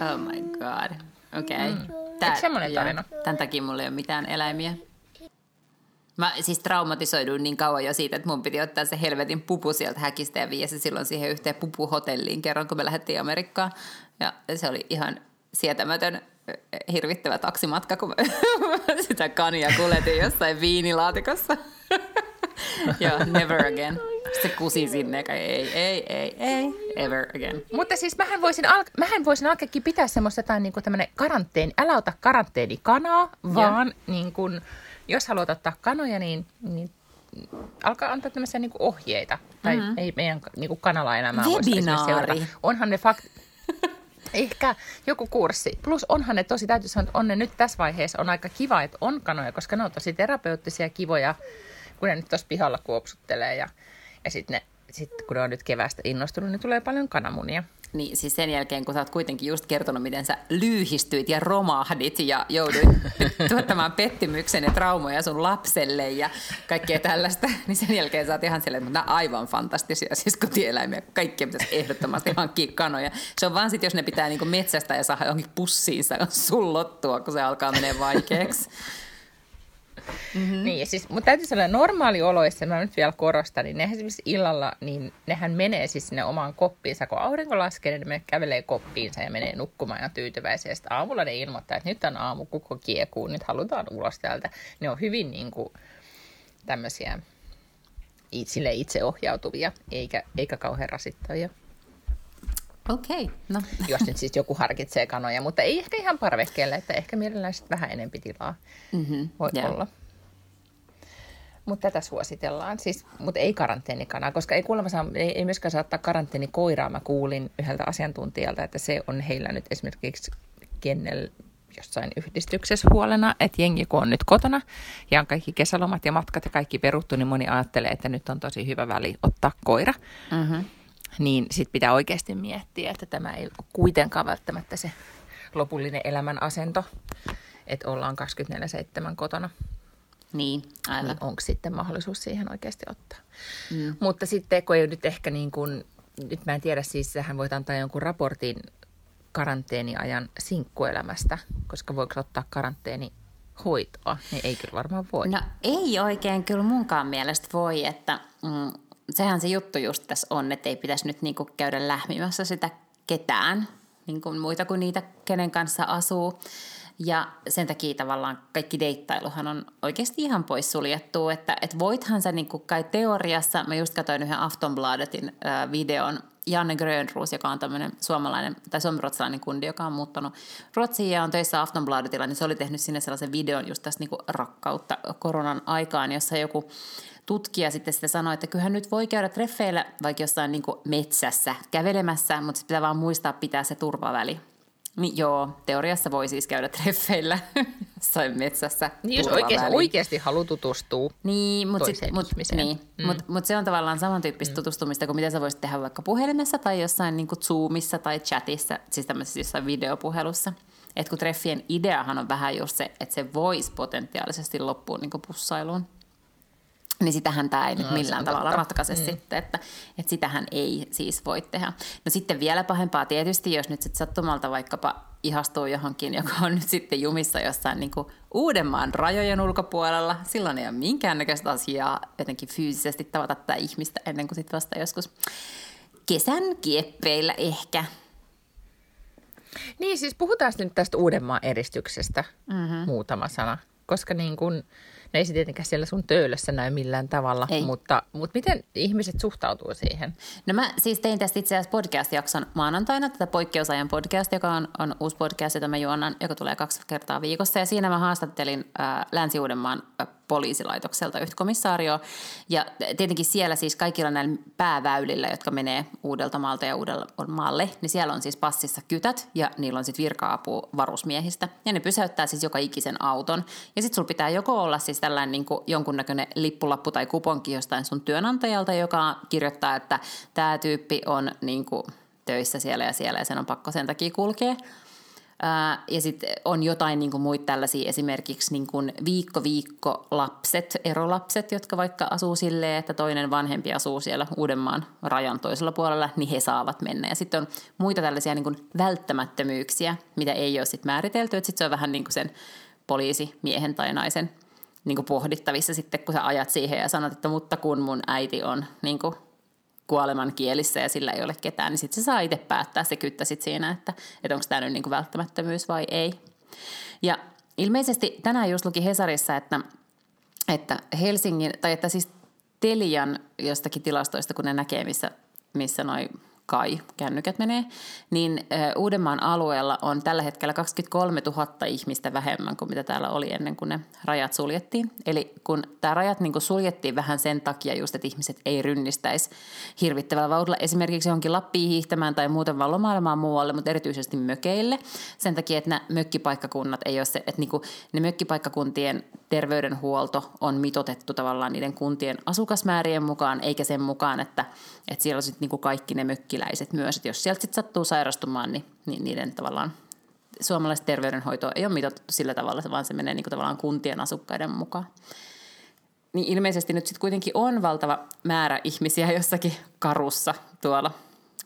Speaker 2: Oh my god. Okei. Okay.
Speaker 1: Mm. Tää, semmoinen tarina?
Speaker 2: Tämän takia mulla ei ole mitään eläimiä. Mä siis traumatisoiduin niin kauan jo siitä, että mun piti ottaa se helvetin pupu sieltä häkistä ja viedä se silloin siihen yhteen pupuhotelliin kerran, kun me lähdettiin Amerikkaan. Ja se oli ihan sietämätön hirvittävä taksimatka, kun sitä kania kuljetin jossain viinilaatikossa. Joo, never again. Se kusi sinne, ei, ei, ei, ei, ever again.
Speaker 1: Mutta siis mähän voisin, al- mähän voisin alkeakin pitää semmoista jotain niin tämmöinen karanteeni, älä ota karanteenikanaa, vaan niin kuin, jos haluat ottaa kanoja, niin, niin alkaa antaa tämmöisiä niin ohjeita. Tai mm-hmm. ei meidän niin kanalaelämää
Speaker 2: Webinaari.
Speaker 1: Onhan ne fakt- Ehkä joku kurssi. Plus onhan ne tosi, täytyy sanoa, että on ne nyt tässä vaiheessa on aika kiva, että on kanoja, koska ne on tosi terapeuttisia, kivoja, kun ne nyt tuossa pihalla kuopsuttelee ja, ja sitten sit, kun ne on nyt kevästä innostunut, niin tulee paljon kananmunia.
Speaker 2: Niin siis sen jälkeen, kun sä oot kuitenkin just kertonut, miten sä lyhistyit ja romahdit ja jouduit tuottamaan pettymyksen ja traumoja sun lapselle ja kaikkea tällaista, niin sen jälkeen sä oot ihan silleen, että nämä aivan fantastisia siis kotieläimiä. Kaikkia pitäisi ehdottomasti hankkia kanoja. Se on vaan sitten, jos ne pitää niinku metsästä ja saada johonkin pussiinsa sullottua, kun se alkaa menee vaikeaksi.
Speaker 1: Mm-hmm. Niin, siis, mutta täytyy sanoa, normaalioloissa, mä nyt vielä korostan, niin nehän esimerkiksi illalla, niin nehän menee siis sinne omaan koppiinsa, kun aurinko laskee, niin ne kävelee koppiinsa ja menee nukkumaan ja tyytyväisiä. Sitten aamulla ne ilmoittaa, että nyt on aamu, kukko kiekuu, nyt halutaan ulos täältä. Ne on hyvin niin kuin, tämmöisiä sille itseohjautuvia, eikä, eikä kauhean rasittavia.
Speaker 2: Okei, okay, no.
Speaker 1: Jos nyt siis joku harkitsee kanoja, mutta ei ehkä ihan parvekkeelle, että ehkä mielellään vähän enempi tilaa mm-hmm, voi yeah. olla. Mutta tätä suositellaan. Siis, mutta ei karanteenikana, koska ei kuulemma saa, ei, ei myöskään saa ottaa karanteenikoiraa. Mä kuulin yhdeltä asiantuntijalta, että se on heillä nyt esimerkiksi kennel jossain yhdistyksessä huolena, että jengi kun on nyt kotona ja on kaikki kesälomat ja matkat ja kaikki peruttu, niin moni ajattelee, että nyt on tosi hyvä väli ottaa koira. Mm-hmm. Niin sitten pitää oikeasti miettiä, että tämä ei ole kuitenkaan välttämättä se lopullinen elämän asento, että ollaan 24-7 kotona.
Speaker 2: Niin, aivan. Niin
Speaker 1: onko sitten mahdollisuus siihen oikeasti ottaa. Mm. Mutta sitten kun ei nyt ehkä niin kuin, nyt mä en tiedä, siis sehän voit antaa jonkun raportin karanteeniajan sinkkuelämästä, koska voiko ottaa karanteeni hoitoa, niin ei kyllä varmaan voi.
Speaker 2: No ei oikein kyllä munkaan mielestä voi, että mm, sehän se juttu just tässä on, että ei pitäisi nyt niinku käydä lähmimässä sitä ketään, niin kuin muita kuin niitä, kenen kanssa asuu. Ja sen takia tavallaan kaikki deittailuhan on oikeasti ihan pois suljettu, että et voithan sä niin kai teoriassa, mä just katsoin yhden Aftonbladetin äh, videon, Janne Grönroos, joka on tämmöinen suomalainen tai suomenruotsalainen kundi, joka on muuttanut Ruotsiin ja on töissä Aftonbladetilla, niin se oli tehnyt sinne sellaisen videon just tästä niin rakkautta koronan aikaan, jossa joku tutkija sitten sitä sanoi, että kyllähän nyt voi käydä treffeillä vaikka jossain niin metsässä kävelemässä, mutta pitää vaan muistaa pitää se turvaväli. Joo, teoriassa voi siis käydä treffeillä jossain metsässä.
Speaker 1: Niin jos oikeasti, oikeasti halu tutustua
Speaker 2: niin, mutta sit, mut, niin, mm. mut, mut se on tavallaan samantyyppistä mm. tutustumista kuin mitä sä voisit tehdä vaikka puhelimessa tai jossain niin kuin Zoomissa tai chatissa, siis tämmöisessä jossain videopuhelussa. Et kun treffien ideahan on vähän just se, että se voisi potentiaalisesti loppua niin pussailuun niin sitähän tämä ei no, nyt millään tavalla totta. ratkaise mm. sitten, että, että sitähän ei siis voi tehdä. No sitten vielä pahempaa tietysti, jos nyt sitten sattumalta vaikkapa ihastuu johonkin, joka on nyt sitten jumissa jossain niin kuin Uudenmaan rajojen ulkopuolella. Silloin ei ole minkäännäköistä asiaa jotenkin fyysisesti tavata tätä ihmistä ennen kuin sitten vasta joskus kesän kieppeillä ehkä.
Speaker 1: Niin, siis puhutaan nyt tästä Uudenmaan eristyksestä mm-hmm. muutama sana, koska niin kuin – ne ei tietenkään siellä sun töölössä näy millään tavalla, ei. Mutta, mutta miten ihmiset suhtautuu siihen?
Speaker 2: No mä siis tein tästä itse asiassa podcast-jakson maanantaina, tätä poikkeusajan podcast, joka on, on uusi podcast, jota mä juonnan, joka tulee kaksi kertaa viikossa. Ja siinä mä haastattelin äh, Länsi-Uudenmaan äh, poliisilaitokselta yhtä komissaario. Ja tietenkin siellä siis kaikilla näillä pääväylillä, jotka menee Uudelta maalta ja maalle, niin siellä on siis passissa kytät ja niillä on sitten virka-apu varusmiehistä. Ja ne pysäyttää siis joka ikisen auton. Ja sitten sulla pitää joko olla siis tällainen niin jonkunnäköinen lippulappu tai kuponki jostain sun työnantajalta, joka kirjoittaa, että tämä tyyppi on niin töissä siellä ja siellä ja sen on pakko sen takia kulkea – ja sitten on jotain niin muita tällaisia esimerkiksi niin kuin viikko-viikko lapset, erolapset, jotka vaikka asuu silleen, että toinen vanhempi asuu siellä Uudenmaan rajan toisella puolella, niin he saavat mennä. Ja sitten on muita tällaisia niin kuin välttämättömyyksiä, mitä ei ole sitten määritelty, sitten se on vähän niin kuin sen poliisimiehen tai naisen niin kuin pohdittavissa sitten, kun sä ajat siihen ja sanot, että mutta kun mun äiti on niin kuin kuoleman kielissä ja sillä ei ole ketään, niin sitten se saa itse päättää, se kyttä sit siinä, että, että onko tämä nyt niin kuin välttämättömyys vai ei. Ja ilmeisesti tänään just luki Hesarissa, että, että Helsingin, tai että siis Telian jostakin tilastoista, kun ne näkee, missä, missä noin kai kännykät menee, niin Uudenmaan alueella on tällä hetkellä 23 000 ihmistä vähemmän kuin mitä täällä oli ennen kuin ne rajat suljettiin. Eli kun tämä rajat niin suljettiin vähän sen takia just, että ihmiset ei rynnistäisi hirvittävällä vauhdilla esimerkiksi johonkin Lappiin hiihtämään tai muuten vaan lomailemaan muualle, mutta erityisesti mökeille. Sen takia, että nämä mökkipaikkakunnat ei ole se, että niin ne mökkipaikkakuntien terveydenhuolto on mitotettu tavallaan niiden kuntien asukasmäärien mukaan, eikä sen mukaan, että, että siellä on sitten niin kaikki ne mökkiläiset myös. Että jos sieltä sitten sattuu sairastumaan, niin, niin niiden tavallaan suomalaista terveydenhoitoa ei ole mitotettu sillä tavalla, vaan se menee niin kuin tavallaan kuntien asukkaiden mukaan. Niin ilmeisesti nyt sitten kuitenkin on valtava määrä ihmisiä jossakin karussa tuolla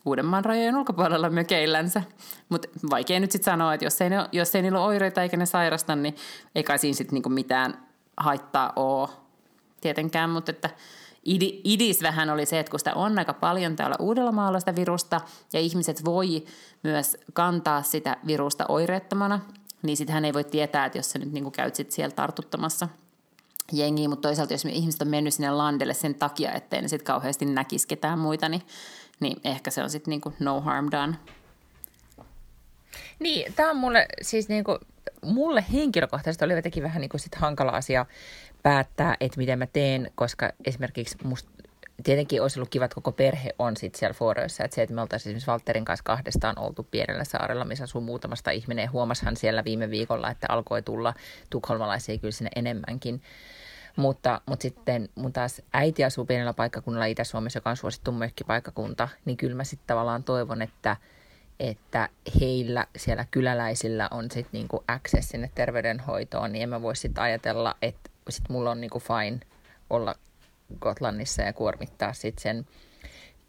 Speaker 2: Uudenmaan rajojen ulkopuolella mökeillänsä. Mutta vaikea nyt sitten sanoa, että jos ei, ne, jos ei niillä ole oireita eikä ne sairasta, niin ei kai siinä sitten niinku mitään haittaa ole tietenkään. Mutta että idis vähän oli se, että kun sitä on aika paljon täällä Uudellamaalla sitä virusta ja ihmiset voi myös kantaa sitä virusta oireettomana, niin sitähän ei voi tietää, että jos sä nyt niinku käyt sit siellä tartuttamassa jengiä, mutta toisaalta jos ihmiset on mennyt sinne landelle sen takia, ettei ne sitten kauheasti näkisi ketään muita, niin niin ehkä se on sitten niinku no harm done.
Speaker 1: Niin, tämä on mulle siis niinku, mulle henkilökohtaisesti oli jotenkin vähän niin kuin sit hankala asia päättää, että miten mä teen, koska esimerkiksi musta tietenkin olisi ollut kiva, että koko perhe on sitten siellä Foroissa. Että se, että me oltaisiin esimerkiksi Valterin kanssa kahdestaan oltu pienellä saarella, missä asuu muutamasta ihminen. Huomashan siellä viime viikolla, että alkoi tulla tukholmalaisia kyllä sinne enemmänkin. Mutta, mutta sitten mun taas äiti asuu pienellä paikkakunnalla Itä-Suomessa, joka on suosittu mökkipaikkakunta, niin kyllä mä sitten tavallaan toivon, että, että heillä siellä kyläläisillä on sitten niinku access sinne terveydenhoitoon, niin en mä voi sitten ajatella, että sit mulla on niinku fine olla Gotlannissa ja kuormittaa sitten sen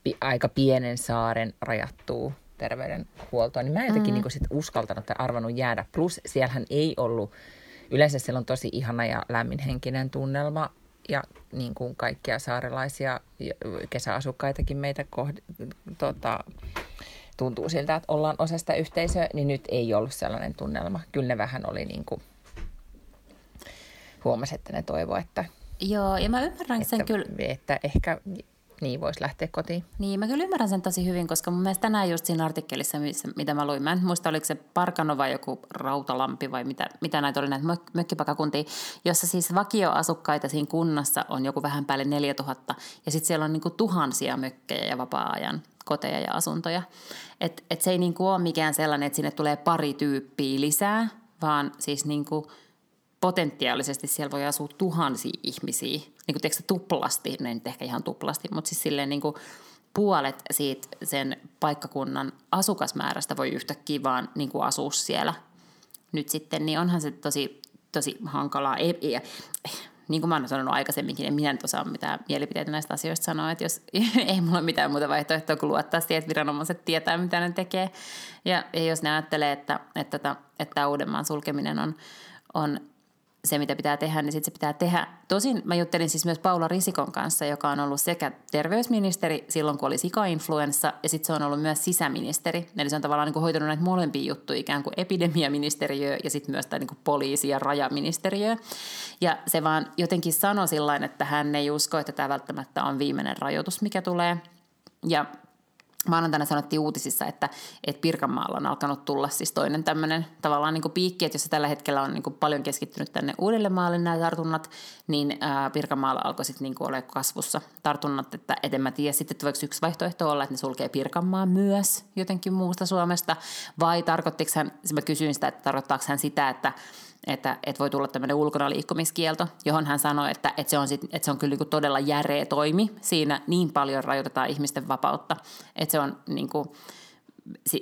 Speaker 1: pi- aika pienen saaren rajattua terveydenhuoltoa, niin mä en jotenkin mm. niin sit uskaltanut tai arvannut jäädä. Plus siellähän ei ollut, yleensä siellä on tosi ihana ja lämminhenkinen tunnelma ja niin kuin kaikkia saarelaisia kesäasukkaitakin meitä kohd- tota, tuntuu siltä, että ollaan osa sitä yhteisöä, niin nyt ei ollut sellainen tunnelma. Kyllä ne vähän oli niin kuin, huomasi, että ne toivo, että
Speaker 2: Joo, ja mä ymmärrän
Speaker 1: että,
Speaker 2: sen kyllä.
Speaker 1: Että ehkä niin voisi lähteä kotiin.
Speaker 2: Niin, mä kyllä ymmärrän sen tosi hyvin, koska mun mielestä tänään just siinä artikkelissa, missä, mitä mä luin, mä en muista oliko se Parkano vai joku Rautalampi vai mitä, mitä näitä oli näitä mökkipakakuntia, jossa siis vakioasukkaita siinä kunnassa on joku vähän päälle 4000 ja sitten siellä on niinku tuhansia mökkejä ja vapaa-ajan koteja ja asuntoja. Et, et se ei niinku ole mikään sellainen, että sinne tulee pari tyyppiä lisää, vaan siis niinku – potentiaalisesti siellä voi asua tuhansia ihmisiä, niin kuin tuplasti, no ei nyt ehkä ihan tuplasti, mutta siis silleen niin kuin puolet siitä sen paikkakunnan asukasmäärästä voi yhtäkkiä vaan niin kuin asua siellä nyt sitten, niin onhan se tosi, tosi hankalaa. Ei, ei, niin kuin mä oon sanonut aikaisemminkin, en minä nyt osaa mitään mielipiteitä näistä asioista sanoa, että jos ei mulla ole mitään muuta vaihtoehtoa kuin luottaa siihen, että viranomaiset tietää, mitä ne tekee. Ja, ja jos ne ajattelee, että, että, että, että Uudenmaan sulkeminen on, on se, mitä pitää tehdä, niin sitten se pitää tehdä. Tosin mä juttelin siis myös Paula Risikon kanssa, joka on ollut sekä terveysministeri silloin, kun oli sika-influenssa, ja sitten se on ollut myös sisäministeri. Eli se on tavallaan niin kuin hoitanut näitä molempia juttuja, ikään kuin epidemiaministeriö ja sitten myös tämä niin poliisi- ja rajaministeriö. Ja se vaan jotenkin sanoi sillä että hän ei usko, että tämä välttämättä on viimeinen rajoitus, mikä tulee. Ja maanantaina sanottiin uutisissa, että, että Pirkanmaalla on alkanut tulla siis toinen tämmöinen tavallaan niin kuin piikki, että jos tällä hetkellä on niin kuin paljon keskittynyt tänne Uudellemaalle nämä tartunnat, niin ää, Pirkanmaalla alkoi sitten niin olla kasvussa tartunnat, että et en mä tiedä sitten, että voiko yksi vaihtoehto olla, että ne sulkee Pirkanmaa myös jotenkin muusta Suomesta, vai tarkoittiko hän, mä kysyin sitä, että tarkoittaako hän sitä, että että, että voi tulla tämmöinen ulkona liikkumiskielto, johon hän sanoi, että, että, se, on sit, että se on kyllä niin todella järeä toimi. Siinä niin paljon rajoitetaan ihmisten vapautta, että se on niin kuin,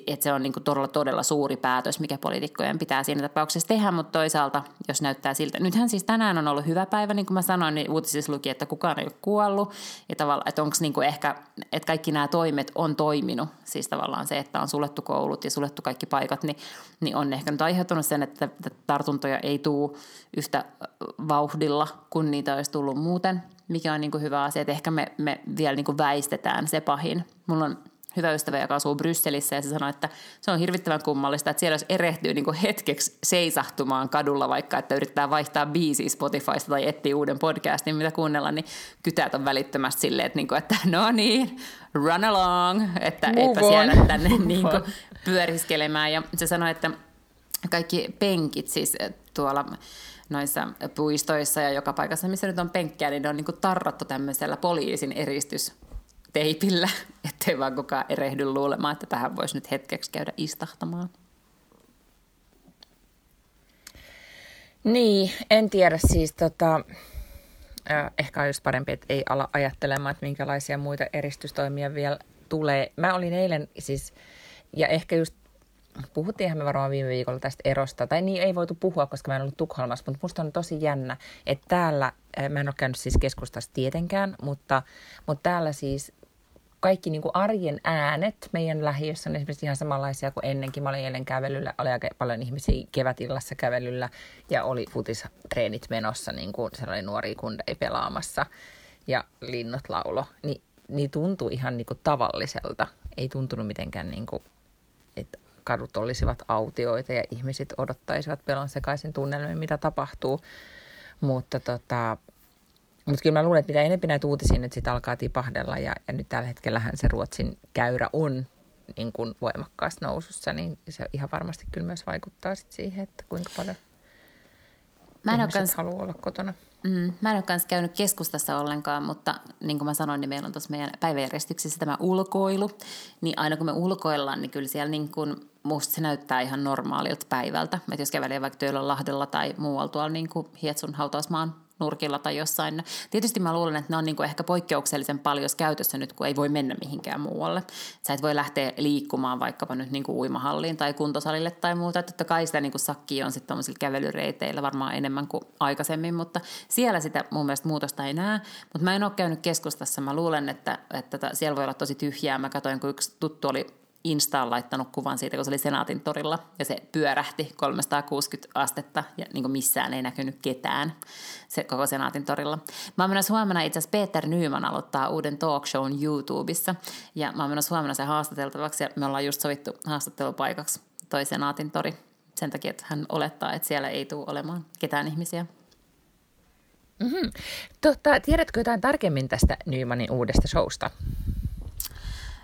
Speaker 2: että se on niin kuin todella, todella suuri päätös, mikä poliitikkojen pitää siinä tapauksessa tehdä, mutta toisaalta, jos näyttää siltä, nythän siis tänään on ollut hyvä päivä, niin kuin mä sanoin, niin uutisissa luki, että kukaan ei ole kuollut, ja tavallaan, että onko niin kuin ehkä, että kaikki nämä toimet on toiminut, siis tavallaan se, että on suljettu koulut ja suljettu kaikki paikat, niin, niin on ehkä nyt aiheuttanut sen, että tartuntoja ei tule yhtä vauhdilla, kun niitä olisi tullut muuten, mikä on niin kuin hyvä asia, että ehkä me, me vielä niin kuin väistetään se pahin. Mulla on hyvä ystävä, joka asuu Brysselissä ja se sanoi, että se on hirvittävän kummallista, että siellä jos erehtyy niin hetkeksi seisahtumaan kadulla vaikka, että yrittää vaihtaa biisiä Spotifysta tai etsiä uuden podcastin, mitä kuunnella, niin kytät on välittömästi silleen, että, niin kuin, että no niin, run along, että Move eipä siellä tänne niin kuin, pyöriskelemään. Ja se sanoi, että kaikki penkit siis tuolla noissa puistoissa ja joka paikassa, missä nyt on penkkejä, niin ne on niin tarrattu tämmöisellä poliisin eristys teipillä, ettei vaan kukaan erehdy luulemaan, että tähän voisi nyt hetkeksi käydä istahtamaan.
Speaker 1: Niin, en tiedä siis tota, ehkä olisi parempi, että ei ala ajattelemaan, että minkälaisia muita eristystoimia vielä tulee. Mä olin eilen siis, ja ehkä just puhuttiinhan me varmaan viime viikolla tästä erosta, tai niin ei voitu puhua, koska mä en ollut Tukholmassa, mutta musta on tosi jännä, että täällä, mä en ole käynyt siis keskustassa tietenkään, mutta, mutta täällä siis kaikki niin kuin arjen äänet meidän lähiössä on esimerkiksi ihan samanlaisia kuin ennenkin. Mä olin eilen kävelyllä, oli aika paljon ihmisiä kevätillassa kävelyllä ja oli futistreenit menossa, niin kuin sellainen nuori kundeja pelaamassa ja linnut laulo. Ni, niin tuntuu ihan niin kuin tavalliselta. Ei tuntunut mitenkään, niin kuin, että kadut olisivat autioita ja ihmiset odottaisivat pelon sekaisin tunnelmia, mitä tapahtuu. Mutta tota, mutta kyllä mä luulen, että mitä enemmän näitä uutisia nyt sitten alkaa tipahdella ja, ja nyt tällä hetkellähän se Ruotsin käyrä on niin kuin voimakkaassa nousussa, niin se ihan varmasti kyllä myös vaikuttaa sit siihen, että kuinka paljon Mä en kans... haluaa olla kotona.
Speaker 2: Mm, mä en ole kanssa käynyt keskustassa ollenkaan, mutta niin kuin mä sanoin, niin meillä on tuossa meidän päiväjärjestyksessä tämä ulkoilu. Niin aina kun me ulkoillaan, niin kyllä siellä niin kuin, musta se näyttää ihan normaalilta päivältä. Että jos kävelee vaikka työllä Lahdella tai muualla tuolla niin kuin Hietsun hautausmaan nurkilla tai jossain. Tietysti mä luulen, että ne on niin kuin ehkä poikkeuksellisen paljon käytössä nyt, kun ei voi mennä mihinkään muualle. Sä et voi lähteä liikkumaan vaikkapa nyt niin kuin uimahalliin tai kuntosalille tai muuta. Totta kai sitä niin kuin sakkia on sitten kävelyreiteillä varmaan enemmän kuin aikaisemmin, mutta siellä sitä mun mielestä muutosta ei näe. Mutta mä en ole käynyt keskustassa. Mä luulen, että, että tota, siellä voi olla tosi tyhjää. Mä katsoin, kun yksi tuttu oli Instaan laittanut kuvan siitä, kun se oli Senaatin torilla ja se pyörähti 360 astetta ja niin kuin missään ei näkynyt ketään se koko Senaatin torilla. Mä oon menossa huomenna itse asiassa Peter Nyman aloittaa uuden talk shown YouTubessa ja mä oon menossa huomenna sen haastateltavaksi ja me ollaan just sovittu haastattelupaikaksi toi Senaatin tori sen takia, että hän olettaa, että siellä ei tule olemaan ketään ihmisiä.
Speaker 1: Mm-hmm. Totta, tiedätkö jotain tarkemmin tästä Nymanin uudesta showsta?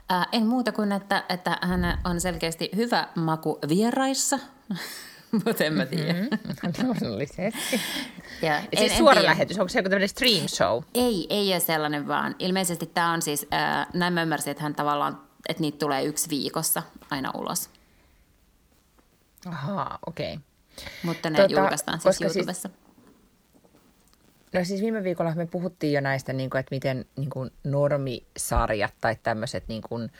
Speaker 2: Ää, en muuta kuin, että, että hän on selkeästi hyvä maku vieraissa, mutta en mä tiedä.
Speaker 1: Mm-hmm. Luonnollisesti. ja, ja en, siis suora en lähetys, onko se joku tämmöinen stream show?
Speaker 2: Ei, ei ole sellainen vaan. Ilmeisesti tämä on siis, äh, näin mä ymmärsin, että hän tavallaan, että niitä tulee yksi viikossa aina ulos.
Speaker 1: Ahaa, okei. Okay.
Speaker 2: Mutta ne tota, julkaistaan siis, siis YouTubessa. Siis,
Speaker 1: No siis viime viikolla me puhuttiin jo näistä, niin kuin, että miten niin kuin normisarjat tai tämmöiset niin kuin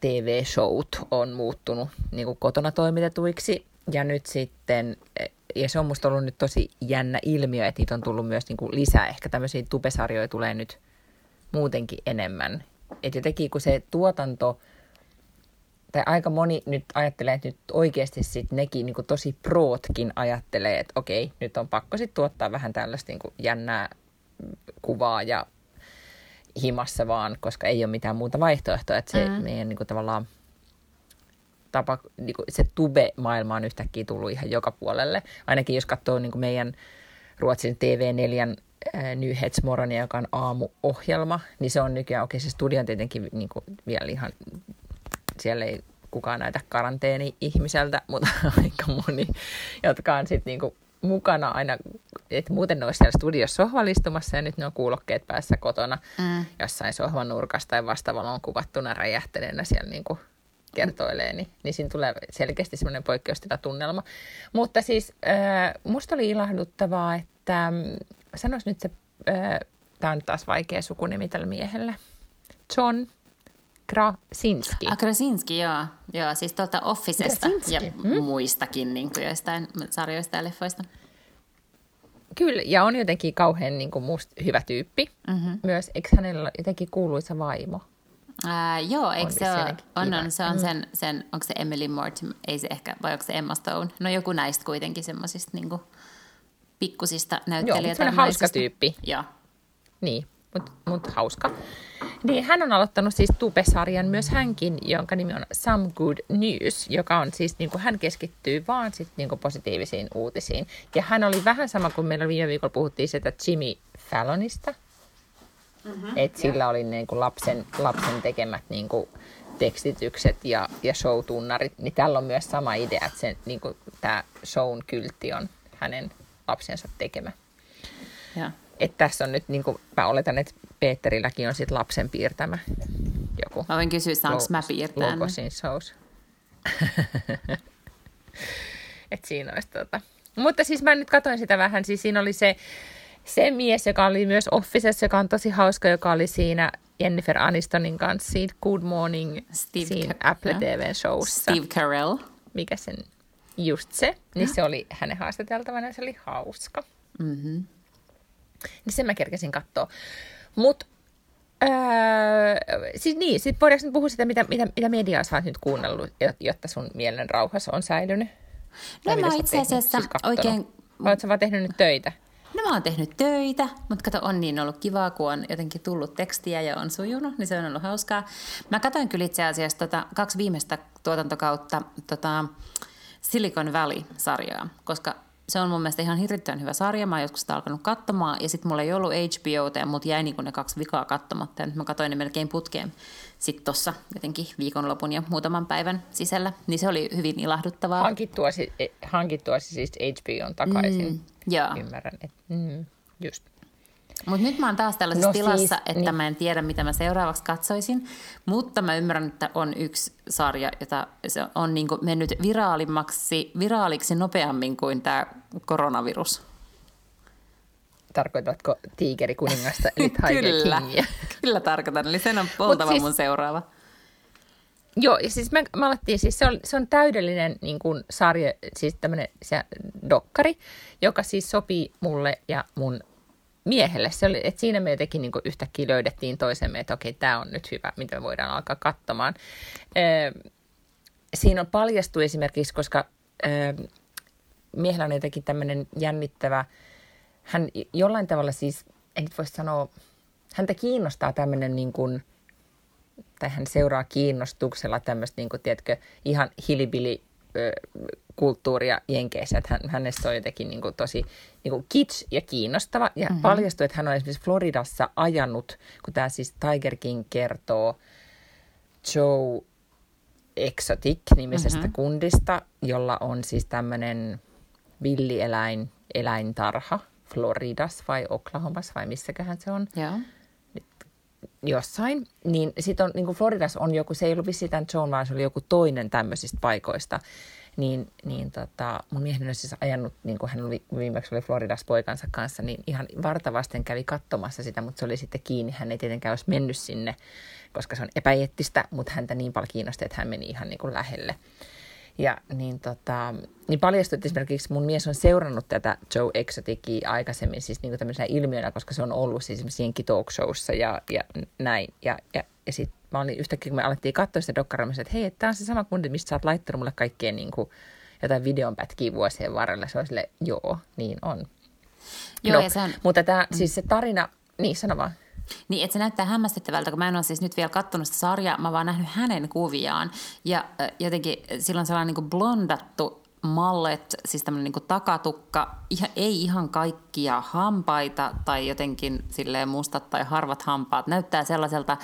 Speaker 1: TV-showt on muuttunut niin kuin kotona toimitetuiksi. Ja nyt sitten, ja se on musta ollut nyt tosi jännä ilmiö, että niitä on tullut myös niin kuin lisää. Ehkä tämmöisiä tubesarjoja tulee nyt muutenkin enemmän. Että jotenkin kun se tuotanto – tai aika moni nyt ajattelee, että nyt oikeasti sit nekin niin tosi prootkin ajattelee, että okei, nyt on pakko sitten tuottaa vähän tällaista niin jännää kuvaa ja himassa vaan, koska ei ole mitään muuta vaihtoehtoa, että se mm. meidän niin kuin, tavallaan tapa, niin kuin, se tube-maailma on yhtäkkiä tullut ihan joka puolelle. Ainakin jos katsoo niin kuin meidän Ruotsin TV4 äh, Nyhetsmoronia, joka on aamuohjelma, niin se on nykyään, okei se studio on tietenkin niin kuin, vielä ihan siellä ei kukaan näitä karanteeni-ihmiseltä, mutta aika moni, jotka on sitten niinku mukana aina, että muuten ne olisi siellä studiossa sohvalistumassa ja nyt ne on kuulokkeet päässä kotona mm. jossain sohvan nurkassa tai vastavalon kuvattuna räjähteleenä siellä niinku kertoilee, niin, niin siinä tulee selkeästi semmoinen poikkeustilatunnelma. Mutta siis äh, musta oli ilahduttavaa, että äh, sanois nyt se, äh, tämä on taas vaikea sukunimi tällä miehellä, John Krasinski.
Speaker 2: Ah, Krasinski, joo. joo siis tuolta Officesta Krasinski. ja mm. muistakin niin kuin joistain sarjoista ja leffoista.
Speaker 1: Kyllä, ja on jotenkin kauhean niin kuin musta hyvä tyyppi. Mm-hmm. Myös, eikö hänellä jotenkin kuuluisa vaimo?
Speaker 2: Ää, joo, eikö on se, ole, on, on, se on mm. sen, sen, onko se Emily Mortimer, ei se ehkä, vai onko se Emma Stone? No joku näistä kuitenkin semmoisista niin pikkusista näyttelijöitä.
Speaker 1: Joo, hauska tyyppi.
Speaker 2: Joo.
Speaker 1: Niin, mutta mut hauska. Niin, hän on aloittanut siis Tube-sarjan myös hänkin, jonka nimi on Some Good News, joka on siis, niin kuin hän keskittyy vaan sit, niin kuin positiivisiin uutisiin. Ja hän oli vähän sama kuin meillä viime viikolla puhuttiin sitä Jimmy Fallonista, mm-hmm, että sillä oli niin kuin lapsen, lapsen tekemät niin kuin tekstitykset ja, ja show-tunnarit, niin tällä on myös sama idea, että niin kuin, tämä shown kyltti on hänen lapsensa tekemä. Ja. Että tässä on nyt, niin kuin, mä oletan, että Peterilläkin on sitten lapsen piirtämä joku.
Speaker 2: Mä voin kysyä, saanko mä piirtää
Speaker 1: shows. Et siinä olisi tota. Mutta siis mä nyt katsoin sitä vähän, siis siinä oli se, se mies, joka oli myös Officessa, joka on tosi hauska, joka oli siinä Jennifer Anistonin kanssa siinä Good Morning Steve siinä Car- Apple TV showssa.
Speaker 2: Steve Carell.
Speaker 1: Mikä sen, just se, niin se oli hänen haastateltavana ja se oli hauska. Mm-hmm. Niin sen mä kerkesin katsoa. Mutta Öö, siis niin, sit voidaanko nyt puhua sitä, mitä, mitä, mitä mediaa sä oot nyt kuunnellut, jotta sun mielen rauhassa on säilynyt?
Speaker 2: No mä itse asiassa siis oikein...
Speaker 1: Oletko vaan tehnyt nyt töitä?
Speaker 2: No mä oon tehnyt töitä, mutta kato, on niin ollut kivaa, kun on jotenkin tullut tekstiä ja on sujunut, niin se on ollut hauskaa. Mä katsoin kyllä itse asiassa tota, kaksi viimeistä tuotantokautta tota, Silicon Valley-sarjaa, koska se on mun mielestä ihan hirvittävän hyvä sarja. Mä oon joskus sitä alkanut katsomaan ja sitten mulla ei ollut HBOta ja mut jäi niinku ne kaksi vikaa katsomatta. Ja nyt mä katsoin ne melkein putkeen sitten tuossa jotenkin viikonlopun ja muutaman päivän sisällä. Niin se oli hyvin ilahduttavaa.
Speaker 1: Hankittua, hankittua siis HBOn takaisin. Mm,
Speaker 2: joo.
Speaker 1: Ymmärrän. Et, mm, just.
Speaker 2: Mutta nyt mä oon taas tällaisessa no tilassa, siis, että niin. mä en tiedä, mitä mä seuraavaksi katsoisin. Mutta mä ymmärrän, että on yksi sarja, jota se on niin mennyt viraalimmaksi, viraaliksi nopeammin kuin tämä koronavirus.
Speaker 1: Tarkoitatko tiikerikuningasta, eli Tiger
Speaker 2: kyllä? Kyllä tarkoitan, eli sen on oltava siis, mun seuraava.
Speaker 1: Joo, ja siis me, me alettiin, siis se on, se on täydellinen niin kuin sarja, siis tämmöinen se dokkari, joka siis sopii mulle ja mun miehelle. Se oli, että siinä me jotenkin niin yhtäkkiä löydettiin toisemme, että okei, tämä on nyt hyvä, mitä me voidaan alkaa katsomaan. Ee, siinä on paljastu esimerkiksi, koska ee, miehellä on jotenkin tämmöinen jännittävä, hän jollain tavalla siis, en nyt voi sanoa, häntä kiinnostaa tämmöinen niin kuin, tai hän seuraa kiinnostuksella tämmöistä, niin kuin, tiedätkö, ihan hilibili kulttuuria Jenkeissä, että hän, hänestä on jotenkin niin kuin tosi niin kuin kitsch ja kiinnostava. Ja mm-hmm. paljastui, että hän on esimerkiksi Floridassa ajanut, kun tämä siis Tiger King kertoo Joe Exotic-nimisestä mm-hmm. kundista, jolla on siis tämmöinen villieläin, eläintarha Floridas vai Oklahomas vai missäköhän se on.
Speaker 2: Joo.
Speaker 1: Jossain. Niin sitten on, niin kuin Floridas on joku, se ei ollut vissiin tämän Joan, vaan se oli joku toinen tämmöisistä paikoista niin, niin tota, mun mieheni on siis ajanut, niin kuin hän oli, viimeksi oli Floridassa poikansa kanssa, niin ihan vartavasten kävi katsomassa sitä, mutta se oli sitten kiinni. Hän ei tietenkään olisi mennyt sinne, koska se on epäeettistä, mutta häntä niin paljon kiinnosti, että hän meni ihan niin kuin lähelle. Ja niin, tota, niin paljastui, että esimerkiksi mun mies on seurannut tätä Joe Exoticia aikaisemmin siis niin kuin tämmöisenä ilmiönä, koska se on ollut siis esimerkiksi Jenki Talk Showssa ja, ja näin. Ja, ja, ja sitten mä olin yhtäkkiä, kun me alettiin katsoa sitä dokkaria, että hei, tämä on se sama kundi, mistä sä oot laittanut mulle kaikkien niin kuin, jotain videonpätkiä vuosien varrella. Se on sille, joo, niin on.
Speaker 2: Joo, no, ja se on...
Speaker 1: Mutta tämä, mm. siis se tarina, niin sano vaan.
Speaker 2: Niin, että se näyttää hämmästyttävältä, kun mä en ole siis nyt vielä katsonut sitä sarjaa, mä vaan nähnyt hänen kuviaan. Ja jotenkin silloin sellainen niin blondattu mallet, siis tämmöinen niin takatukka, ei ihan kaikkia hampaita tai jotenkin silleen mustat tai harvat hampaat. Näyttää sellaiselta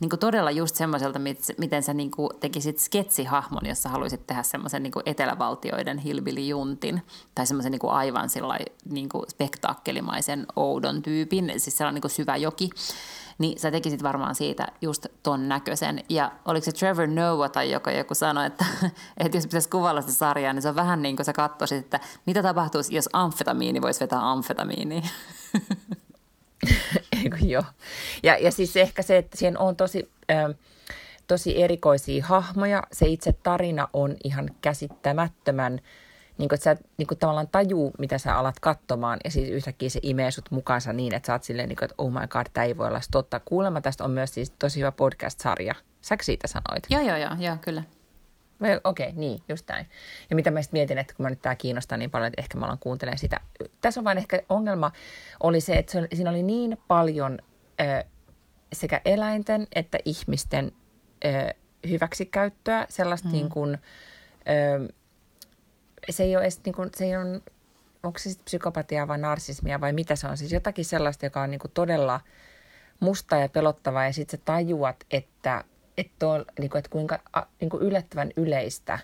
Speaker 2: niin todella just semmoiselta, miten sä niin tekisit sketsihahmon, jossa haluaisit tehdä semmoisen niin etelävaltioiden hilbilijuntin tai semmoisen niin aivan niin kuin spektaakkelimaisen oudon tyypin, siis sellainen niin syvä joki niin sä tekisit varmaan siitä just ton näköisen. Ja oliko se Trevor Noah tai joka joku sanoi, että, että jos pitäisi kuvailla sitä sarjaa, niin se on vähän niin kuin sä katsoisit, että mitä tapahtuisi, jos amfetamiini voisi vetää amfetamiiniä.
Speaker 1: Eikö joo. Ja, ja siis ehkä se, että siihen on tosi, äh, tosi erikoisia hahmoja. Se itse tarina on ihan käsittämättömän, niin kuin, että sä niin kuin tavallaan tajuu, mitä sä alat katsomaan, ja siis yhtäkkiä se imee sut mukaansa niin, että sä oot silleen, niin kuin, että oh my god, tämä ei voi olla totta. Kuulemma tästä on myös siis tosi hyvä podcast-sarja. Säkö siitä sanoit?
Speaker 2: Joo, joo, joo, joo kyllä.
Speaker 1: Okei, okay, niin, just näin. Ja mitä mä sitten mietin, että kun mä nyt tämä kiinnostaa niin paljon, että ehkä mä alan kuuntelemaan sitä. Tässä on vain ehkä ongelma oli se, että se, siinä oli niin paljon ö, sekä eläinten että ihmisten ö, hyväksikäyttöä, sellaista mm. niin kuin, ö, se ei ole edes niin kuin, se ei ole, onko se sitten psykopatiaa vai narsismia vai mitä se on. Siis jotakin sellaista, joka on niin kuin todella musta ja pelottavaa ja sitten sä tajuat, että että, on, niin kuin, että kuinka niin kuin yllättävän yleistä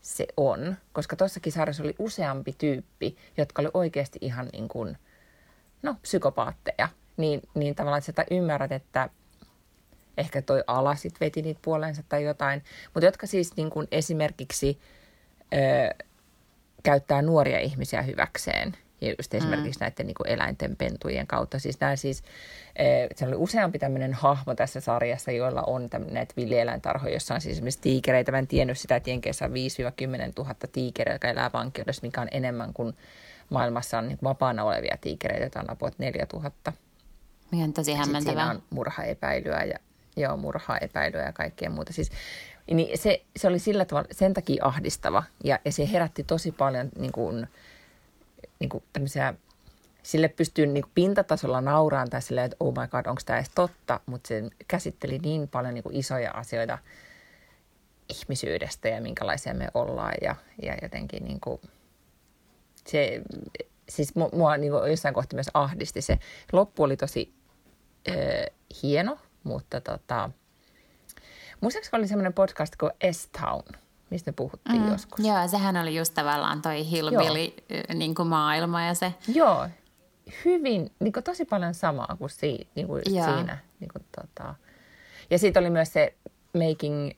Speaker 1: se on, koska tuossakin sarjassa oli useampi tyyppi, jotka oli oikeasti ihan niin kuin, no, psykopaatteja. Niin, niin tavallaan, että sä ymmärrät, että ehkä toi ala sit veti niitä puoleensa tai jotain, mutta jotka siis niin kuin esimerkiksi ö, käyttää nuoria ihmisiä hyväkseen – ja just esimerkiksi mm. näiden niin kuin eläinten pentujen kautta. Siis nämä siis, eh, se oli useampi tämmöinen hahmo tässä sarjassa, joilla on näitä villieläintarhoja, jossa on siis esimerkiksi tiikereitä. Mä en tiennyt sitä, että Jenkeissä on 5-10 000 tiikereitä, jotka elää vankeudessa, mikä on enemmän kuin maailmassa on niin vapaana olevia tiikereitä, joita on about 4 000.
Speaker 2: Mikä on tosi hämmentävää. Siinä
Speaker 1: on murhaepäilyä ja, joo, murhaepäilyä ja kaikkea muuta. Siis, niin se, se oli sillä tavalla sen takia ahdistava ja, ja se herätti tosi paljon niin kuin, niin kuin tämmöisiä, sille pystyy niin kuin pintatasolla nauraan tai silleen, että oh my god, onko tämä edes totta, mutta se käsitteli niin paljon niin kuin isoja asioita ihmisyydestä ja minkälaisia me ollaan ja, ja jotenkin niin kuin, se, siis mua niin kuin jossain kohti myös ahdisti se. Loppu oli tosi äh, hieno, mutta tota, muistaakseni oli semmoinen podcast kuin S-Town, mistä me puhuttiin mm. joskus.
Speaker 2: Joo, sehän oli just tavallaan toi hillbilly niin kuin maailma ja se.
Speaker 1: Joo, hyvin, niin kuin tosi paljon samaa kuin, si, niin kuin siinä. Niin kuin, tota. Ja sitten oli myös se Making,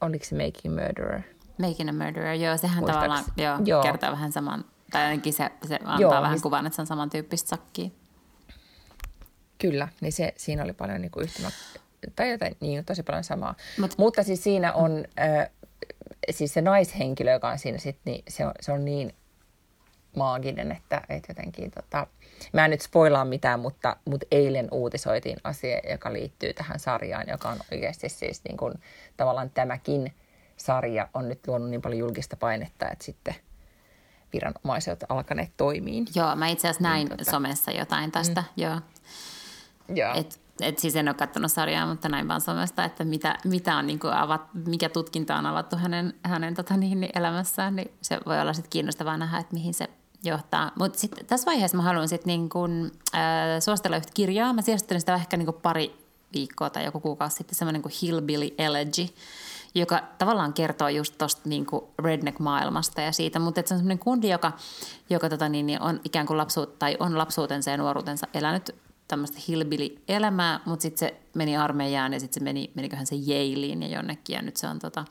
Speaker 1: oliko se Making Murderer?
Speaker 2: Making a Murderer, joo, sehän tavallaan joo, joo. kertoo vähän saman, tai ainakin se, se antaa joo, vähän niin, kuvan, että se on samantyyppistä sakkia.
Speaker 1: Kyllä, niin se, siinä oli paljon niin kuin yhtymä, tai jotain, niin tosi paljon samaa. Mut, Mutta siis siinä on, äh, siis se naishenkilö, joka on siinä sit, niin se on, se on niin maaginen, että, että jotenkin tota, mä en nyt spoilaa mitään, mutta, mutta eilen uutisoitiin asia, joka liittyy tähän sarjaan, joka on oikeasti siis niin kuin, tavallaan tämäkin sarja on nyt luonut niin paljon julkista painetta, että sitten viranomaiset alkaneet toimiin.
Speaker 2: Joo, mä itse asiassa näin niin, tota... somessa jotain tästä, mm. joo.
Speaker 1: joo.
Speaker 2: Et, et siis en ole katsonut sarjaa, mutta näin vaan somesta, että mitä, mitä on, niin kuin avat, mikä tutkinta on avattu hänen, hänen tota, niin, niin elämässään, niin se voi olla sitten kiinnostavaa nähdä, että mihin se johtaa. Mutta sitten tässä vaiheessa mä haluan sitten niin kun, äh, suositella yhtä kirjaa. Mä sijoittelin sitä ehkä niin pari viikkoa tai joku kuukausi sitten, semmoinen kuin Hillbilly Elegy, joka tavallaan kertoo just tuosta niin redneck-maailmasta ja siitä, mutta se on semmoinen kundi, joka, joka tota niin, niin on ikään kuin lapsuut, tai on lapsuutensa ja nuoruutensa elänyt tämmöistä hillbilly-elämää, mutta sitten se meni armeijaan ja sitten se meni, meniköhän se Yalein ja jonnekin ja nyt se on tota,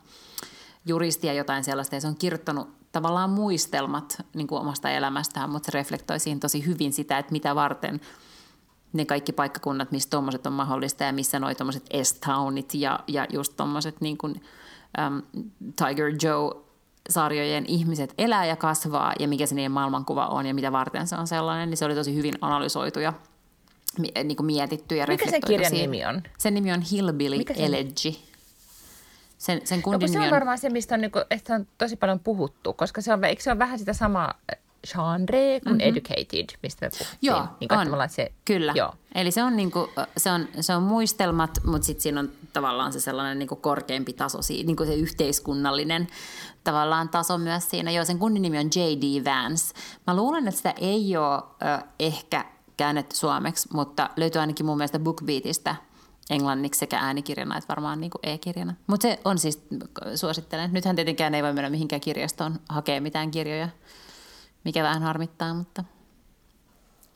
Speaker 2: juristi ja jotain sellaista ja se on kirjoittanut tavallaan muistelmat niin kuin omasta elämästään, mutta se reflektoi siihen tosi hyvin sitä, että mitä varten ne kaikki paikkakunnat, missä tuommoiset on mahdollista ja missä noi tuommoiset S-townit ja, ja just tuommoiset niin kuin, Tiger Joe sarjojen ihmiset elää ja kasvaa ja mikä se niiden maailmankuva on ja mitä varten se on sellainen, niin se oli tosi hyvin analysoitu ja niin kuin mietitty ja
Speaker 1: Mikä
Speaker 2: sen
Speaker 1: kirjan siihen. nimi on?
Speaker 2: Sen nimi on Hillbilly Mikä Elegy. Sen, sen
Speaker 1: no, se on on varmaan se, mistä on, niin kuin, että on tosi paljon puhuttu, koska se on, eikö se ole vähän sitä samaa genre kuin mm-hmm. educated, mistä me puhuttiin.
Speaker 2: Joo,
Speaker 1: niin
Speaker 2: kuin, on. Se, Kyllä. Joo. Eli se on, niin kuin, se, on, se on muistelmat, mutta sitten siinä on tavallaan se sellainen niin kuin korkeampi taso, niin kuin se yhteiskunnallinen tavallaan taso myös siinä. Joo, sen kunnin nimi on J.D. Vance. Mä luulen, että sitä ei ole äh, ehkä käännetty suomeksi, mutta löytyy ainakin mun mielestä BookBeatista – englanniksi sekä äänikirjana että varmaan niin kuin e-kirjana. Mutta se on siis, suosittelen. Nythän tietenkään ei voi mennä mihinkään kirjastoon hakea mitään kirjoja, mikä vähän harmittaa, mutta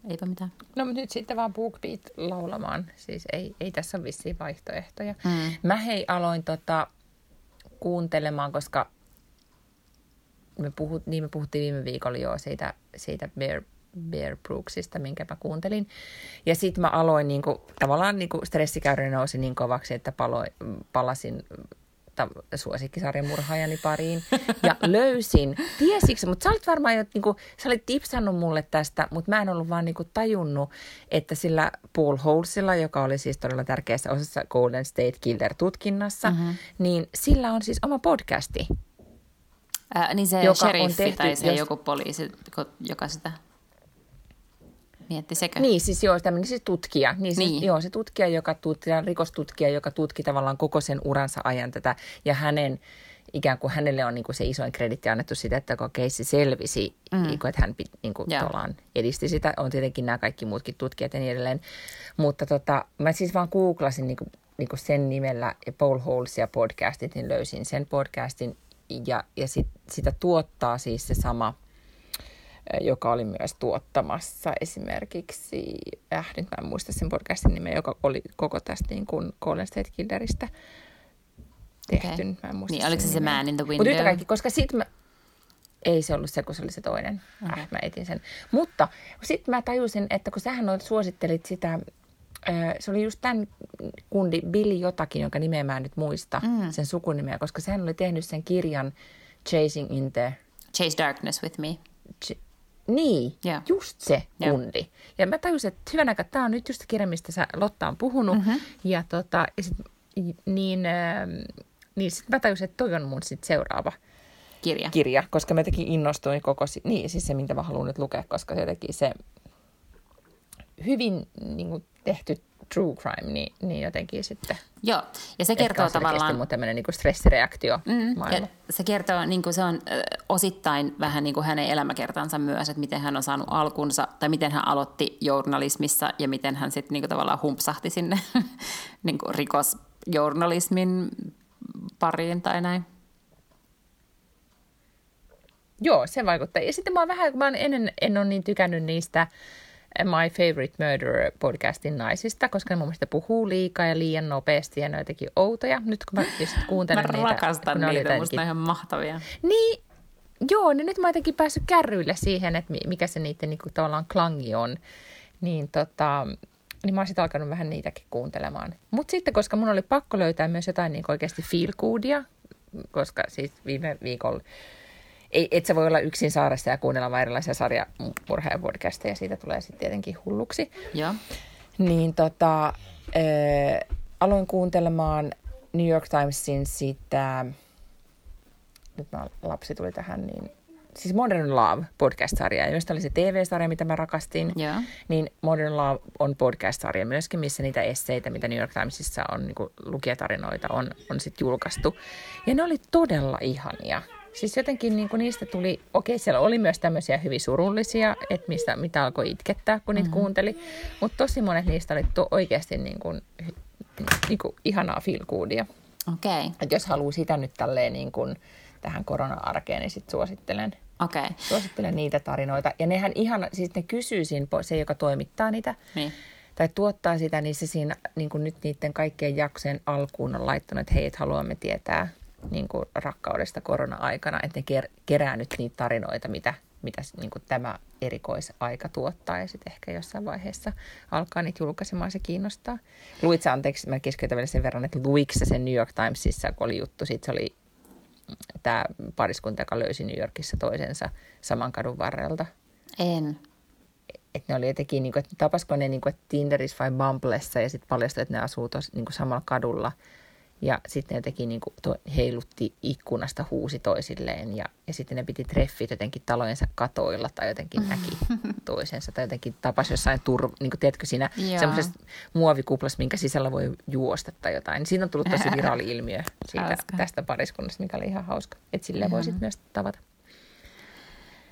Speaker 2: eipä mitään.
Speaker 1: No mutta nyt sitten vaan BookBeat laulamaan. Siis ei, ei tässä ole vissiin vaihtoehtoja. Mm. Mä hei aloin tota, kuuntelemaan, koska me, puhut, niin me puhuttiin viime viikolla jo siitä, siitä Bear Bear Brooksista, minkä mä kuuntelin. Ja sitten mä aloin niinku, tavallaan niinku stressikäyrä nousi niin kovaksi, että palo, palasin suosikkisarjan murhaajani pariin ja löysin, tiesiksi, mutta sä olit varmaan jo, niinku, sä olit tipsannut mulle tästä, mutta mä en ollut vaan niinku tajunnut, että sillä Paul Holsilla, joka oli siis todella tärkeässä osassa Golden State Killer-tutkinnassa, mm-hmm. niin sillä on siis oma podcasti.
Speaker 2: Ää, niin se joka sheriffi on tehty, tai se jos... joku poliisi, joka sitä Mietti sekö?
Speaker 1: Niin, siis joo, tämmöinen siis tutkija. Niin, siis, niin. Joo, se tutkija, joka tutki, rikostutkija, joka tutki tavallaan koko sen uransa ajan tätä. Ja hänen, ikään kuin hänelle on niin kuin se isoin kreditti annettu sitä, että koko keissi selvisi, mm. niin kuin, että hän niin kuin, edisti sitä. On tietenkin nämä kaikki muutkin tutkijat ja niin edelleen. Mutta tota, mä siis vaan googlasin niin kuin, niin kuin sen nimellä Paul Holsia podcastit, niin löysin sen podcastin. Ja, ja sit, sitä tuottaa siis se sama – joka oli myös tuottamassa esimerkiksi, äh, nyt mä en muista sen podcastin nimeä, joka oli koko tästä niin kuin Golden State Killeristä tehty. Okay. Mä en muista
Speaker 2: niin, oliko se se Man in the Window?
Speaker 1: Mutta kaikki, koska sit mä, ei se ollut se, kun se oli se toinen. Okay. Äh, mä etin sen. Mutta sitten mä tajusin, että kun sähän suosittelit sitä, se oli just tämän kundi Billy jotakin, jonka nimeä mä en nyt muista, mm. sen sukunimeä, koska sehän oli tehnyt sen kirjan Chasing in the...
Speaker 2: Chase Darkness with Me.
Speaker 1: Ch- niin, yeah. just se kundi. Yeah. Ja mä tajusin, että hyvän aikaa, tämä on nyt just se kirja, mistä sä Lotta on puhunut. Mm-hmm. Ja, tota, ja sit, niin, äh, niin sit mä tajusin, että toi on mun sit seuraava
Speaker 2: kirja.
Speaker 1: kirja koska mä jotenkin innostuin koko, niin siis se, minkä mä haluan nyt lukea, koska se jotenkin se hyvin niin kuin, tehty true crime, niin, niin jotenkin sitten...
Speaker 2: Joo, ja se kertoo tavallaan...
Speaker 1: mun tämmöinen niin stressireaktio mm,
Speaker 2: ja Se kertoo, niin kuin se on osittain vähän niin kuin hänen elämäkertansa myös, että miten hän on saanut alkunsa, tai miten hän aloitti journalismissa, ja miten hän sitten niin tavallaan humpsahti sinne niin kuin rikosjournalismin pariin tai näin.
Speaker 1: Joo, se vaikuttaa. Ja sitten mä oon vähän, mä ennen en ole niin tykännyt niistä My Favorite Murderer podcastin naisista, koska ne mun mielestä puhuu liikaa ja liian nopeasti ja ne jotenkin outoja. Nyt kun mä just kuuntelen
Speaker 2: mä
Speaker 1: niitä.
Speaker 2: Mä rakastan niitä, jotenkin... musta ihan mahtavia.
Speaker 1: Niin, joo, niin nyt mä oon jotenkin päässyt kärryille siihen, että mikä se niiden niin kuin, tavallaan klangi on. Niin tota, niin mä oon sitten alkanut vähän niitäkin kuuntelemaan. Mutta sitten, koska mun oli pakko löytää myös jotain niin oikeasti feel goodia, koska siis viime viikolla ei, et sä voi olla yksin saaressa ja kuunnella vain erilaisia sarjamurha- ja podcasteja, siitä tulee sitten tietenkin hulluksi.
Speaker 2: Ja.
Speaker 1: Niin tota, äh, aloin kuuntelemaan New York Timesin sitä, nyt mä, lapsi tuli tähän, niin siis Modern Love podcast-sarja, josta oli se TV-sarja, mitä mä rakastin.
Speaker 2: Yeah.
Speaker 1: Niin Modern Love on podcast-sarja myöskin, missä niitä esseitä, mitä New York Timesissa on, niin lukijatarinoita, on, on sitten julkaistu. Ja ne oli todella ihania. Siis jotenkin niin kuin niistä tuli, okei siellä oli myös tämmöisiä hyvin surullisia, että mistä, mitä alkoi itkettää, kun niitä mm-hmm. kuunteli. Mutta tosi monet niistä oli to, oikeasti niin kuin, niin kuin ihanaa feel goodia.
Speaker 2: Okei. Okay.
Speaker 1: jos haluaa sitä nyt tälleen niin kuin tähän korona-arkeen, niin sitten suosittelen.
Speaker 2: Okay.
Speaker 1: Suosittelen niitä tarinoita. Ja nehän ihan, siis ne kysyy siinä, se joka toimittaa niitä,
Speaker 2: niin.
Speaker 1: tai tuottaa sitä, niin se siinä niin kuin nyt niiden kaikkien jaksojen alkuun on laittanut, että hei, että haluamme tietää niin kuin rakkaudesta korona-aikana, että ne ker- kerää nyt niitä tarinoita, mitä, mitä niin kuin tämä erikoisaika tuottaa ja sitten ehkä jossain vaiheessa alkaa niitä julkaisemaan, se kiinnostaa. Luitsa, anteeksi, mä keskeytän vielä sen verran, että luikse sen New York Timesissa, kun oli juttu, sitten se oli tämä pariskunta, joka löysi New Yorkissa toisensa saman kadun varrelta.
Speaker 2: En.
Speaker 1: Että ne oli jotenkin, niin kuin, että tapasko ne niin kuin, että Tinderissä vai Bumblessa ja sitten paljastui, että ne asuu tos, niin kuin samalla kadulla – ja sitten ne jotenkin niin kuin to, heilutti ikkunasta huusi toisilleen ja, ja sitten ne piti treffit jotenkin talojensa katoilla tai jotenkin näki toisensa tai jotenkin tapasi jossain tur, niin kuin tiedätkö siinä semmoisessa muovikuplassa, minkä sisällä voi juosta tai jotain. Niin siitä on tullut tosi viraali ilmiö siitä, tästä pariskunnasta, mikä oli ihan hauska. Että silleen voisit myös tavata.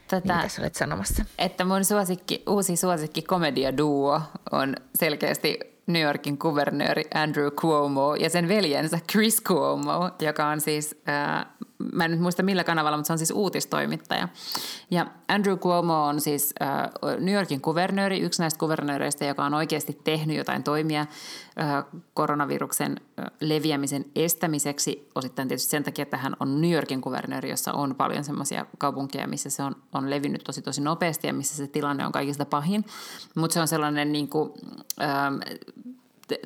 Speaker 1: Tätä, niin, tässä olet sanomassa?
Speaker 2: Että mun suosikki, uusi suosikki komediaduo on selkeästi New Yorkin kuvernööri Andrew Cuomo ja sen veljensä Chris Cuomo, joka on siis, ää, mä en nyt muista millä kanavalla, mutta se on siis uutistoimittaja. Ja Andrew Cuomo on siis ää, New Yorkin kuvernööri, yksi näistä kuvernööreistä, joka on oikeasti tehnyt jotain toimia ää, koronaviruksen ää, leviämisen estämiseksi. Osittain tietysti sen takia, että hän on New Yorkin kuvernööri, jossa on paljon semmoisia kaupunkeja, missä se on, on levinnyt tosi tosi nopeasti ja missä se tilanne on kaikista pahin. Mutta se on sellainen niin kuin, ää,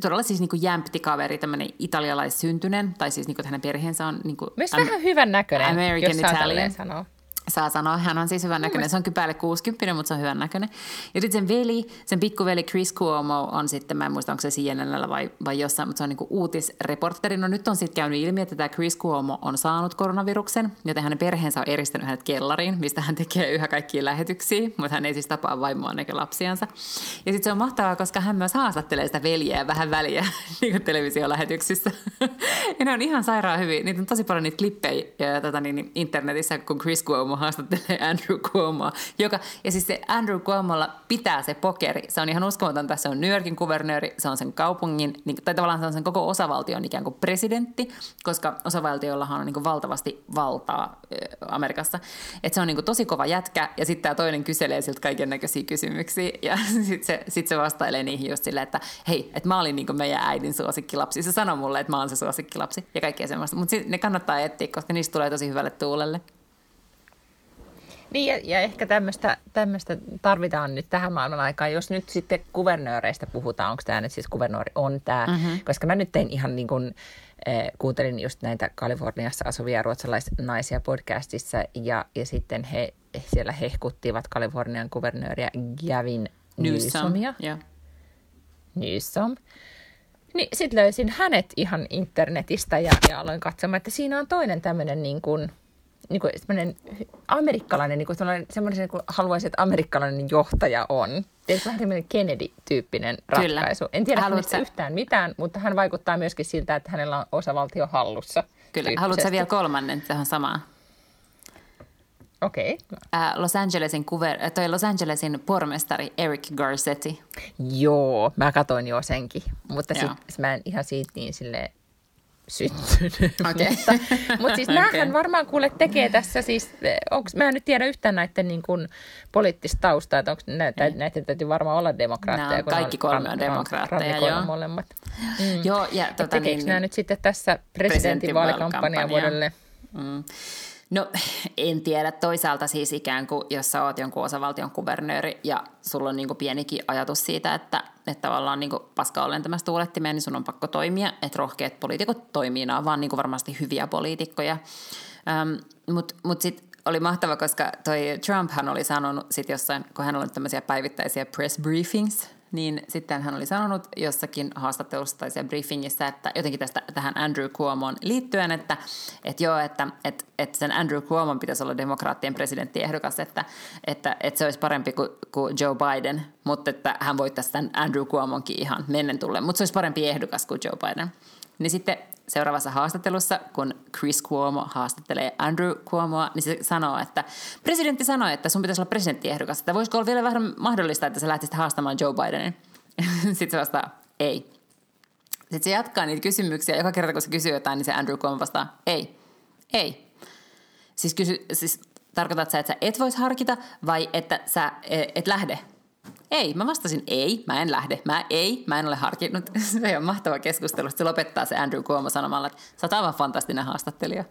Speaker 2: todella siis niin kuin jämpti kaveri, tämmöinen italialaissyntyinen, tai siis niin kuin, että hänen perheensä on... Niin kuin,
Speaker 1: Myös am- vähän hyvän näköinen,
Speaker 2: American
Speaker 1: jos
Speaker 2: Italian.
Speaker 1: sanoa
Speaker 2: saa sanoa. Hän on siis hyvän näköinen. Se on kyllä päälle 60, mutta se on hyvän näköinen. Ja sitten sen veli, sen pikkuveli Chris Cuomo on sitten, mä en muista onko se CNNllä vai, vai jossain, mutta se on niin uutisreporteri. No nyt on sitten käynyt ilmi, että tämä Chris Cuomo on saanut koronaviruksen, joten hänen perheensä on eristänyt hänet kellariin, mistä hän tekee yhä kaikkia lähetyksiä, mutta hän ei siis tapaa vaimoa eikä lapsiansa. Ja sitten se on mahtavaa, koska hän myös haastattelee sitä veljeä vähän väliä niin kuin televisiolähetyksissä. ja ne on ihan sairaan hyvin. Niitä on tosi paljon niitä klippejä ja, tota, niin, internetissä, kun Chris Cuomo Cuomo haastattelee Andrew Cuomoa, joka, ja siis se Andrew Cuomolla pitää se pokeri. Se on ihan uskomaton, se on New Yorkin kuvernööri, se on sen kaupungin, niin, tai tavallaan se on sen koko osavaltion ikään kuin presidentti, koska osavaltioillahan on niin kuin valtavasti valtaa Amerikassa. Että se on niin kuin tosi kova jätkä, ja sitten tämä toinen kyselee siltä kaiken näköisiä kysymyksiä, ja sitten se, sit se vastailee niihin just silleen, että hei, että mä olin niin kuin meidän äidin suosikkilapsi. Se sanoi mulle, että mä oon se suosikkilapsi, ja kaikkea semmoista. Mutta ne kannattaa etsiä, koska niistä tulee tosi hyvälle tuulelle.
Speaker 1: Niin, ja, ja ehkä tämmöistä tarvitaan nyt tähän maailman aikaan. Jos nyt sitten kuvernööreistä puhutaan, onko tämä nyt siis kuvernööri on tämä, mm-hmm. koska mä nyt tein ihan niin kuin, äh, kuuntelin just näitä Kaliforniassa asuvia ruotsalaisnaisia podcastissa, ja, ja sitten he siellä hehkuttivat Kalifornian kuvernööriä Gavin Newsomia.
Speaker 2: Yeah.
Speaker 1: Newsom. Niin sitten löysin hänet ihan internetistä ja, ja aloin katsomaan, että siinä on toinen tämmöinen niin kuin – niin kuin amerikkalainen, niin kuin semmoinen, semmoinen kuin haluaisin, että amerikkalainen johtaja on. Tiedätkö, vähän tämmöinen Kennedy-tyyppinen ratkaisu. Kyllä. En tiedä Haluatko... hänestä yhtään mitään, mutta hän vaikuttaa myöskin siltä, että hänellä on osavaltio hallussa.
Speaker 2: Kyllä. Haluatko vielä kolmannen tähän samaan?
Speaker 1: Okei.
Speaker 2: Okay. Los Angelesin, kuver, toi Los Angelesin pormestari Eric Garcetti.
Speaker 1: Joo, mä katoin jo senkin, mutta sitten mä en ihan siitä niin silleen syttynyt. Okay. mutta, mutta siis näähän okay. varmaan kuule tekee tässä siis, onks, mä en nyt tiedä yhtään näiden niin kuin, poliittista taustaa, että onko näitä, näiden täytyy varmaan olla demokraatteja.
Speaker 2: No, kaikki kolme on demokraatteja, joo.
Speaker 1: molemmat.
Speaker 2: Mm. Joo, ja
Speaker 1: tota, tekeekö niin, nämä nyt sitten tässä presidentinvaalikampanjan vuodelle?
Speaker 2: Mm. No en tiedä. Toisaalta siis ikään kuin, jos sä oot jonkun osavaltion kuvernööri ja sulla on niin kuin pienikin ajatus siitä, että, että tavallaan niin paska on lentämässä tuulettimeen, niin sun on pakko toimia. Että rohkeat poliitikot toimii, nämä on vaan niin kuin varmasti hyviä poliitikkoja. Ähm, Mutta mut sitten oli mahtava, koska toi Trumphan oli sanonut sit jossain, kun hän oli tämmöisiä päivittäisiä press briefings, niin sitten hän oli sanonut jossakin haastattelussa tai siellä briefingissä, että jotenkin tästä, tähän Andrew Cuomoon liittyen, että, että joo, että, että, että sen Andrew Cuomon pitäisi olla demokraattien presidenttiehdokas, että, että, että se olisi parempi kuin, kuin Joe Biden, mutta että hän voittaisi tämän Andrew Cuomonkin ihan mennen tullen, mutta se olisi parempi ehdokas kuin Joe Biden. Niin sitten seuraavassa haastattelussa, kun Chris Cuomo haastattelee Andrew Cuomoa, niin se sanoo, että presidentti sanoi, että sun pitäisi olla presidenttiehdokas, että voisiko olla vielä vähän mahdollista, että sä lähtisit haastamaan Joe Bidenin. Sitten se vastaa, ei. Sitten se jatkaa niitä kysymyksiä. Joka kerta, kun se kysyy jotain, niin se Andrew Cuomo vastaa, ei, ei. Siis, kysy, siis tarkoitat sä, että sä et voisi harkita vai että sä e, et lähde? Ei, mä vastasin ei, mä en lähde. Mä ei, mä en ole harkinnut. Se on mahtava keskustelu. Se lopettaa se Andrew Cuomo sanomalla, että sä oot aivan fantastinen haastattelija.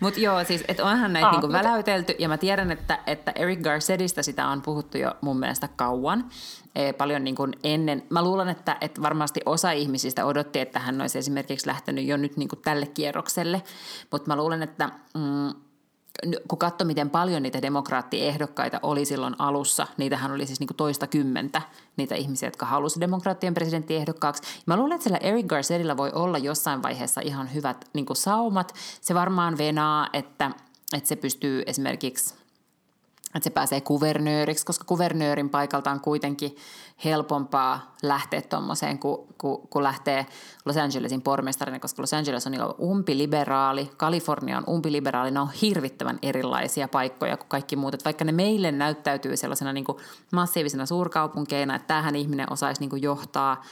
Speaker 2: Mutta joo, siis että onhan näitä ah, niinku väläytelty ja mä tiedän, että, että Eric Garcetista sitä on puhuttu jo mun mielestä kauan. E, paljon niin kuin ennen. Mä luulen, että, että varmasti osa ihmisistä odotti, että hän olisi esimerkiksi lähtenyt jo nyt niin kuin tälle kierrokselle, mutta mä luulen, että mm, kun katsoi, miten paljon niitä demokraattiehdokkaita oli silloin alussa, niitähän oli siis niin kuin toista kymmentä, niitä ihmisiä, jotka halusivat demokraattien presidenttiehdokkaaksi. Mä luulen, että sillä Eric Garcettilla voi olla jossain vaiheessa ihan hyvät niin kuin saumat. Se varmaan venaa, että, että se pystyy esimerkiksi – että se pääsee kuvernööriksi, koska kuvernöörin paikalta on kuitenkin helpompaa lähteä tuommoiseen, kun, kun, kun lähtee Los Angelesin pormestarina, koska Los Angeles on umpiliberaali, Kalifornia on umpiliberaali, ne on hirvittävän erilaisia paikkoja kuin kaikki muut. Että vaikka ne meille näyttäytyy sellaisena niin kuin massiivisena suurkaupunkeina, että tähän ihminen osaisi niin kuin johtaa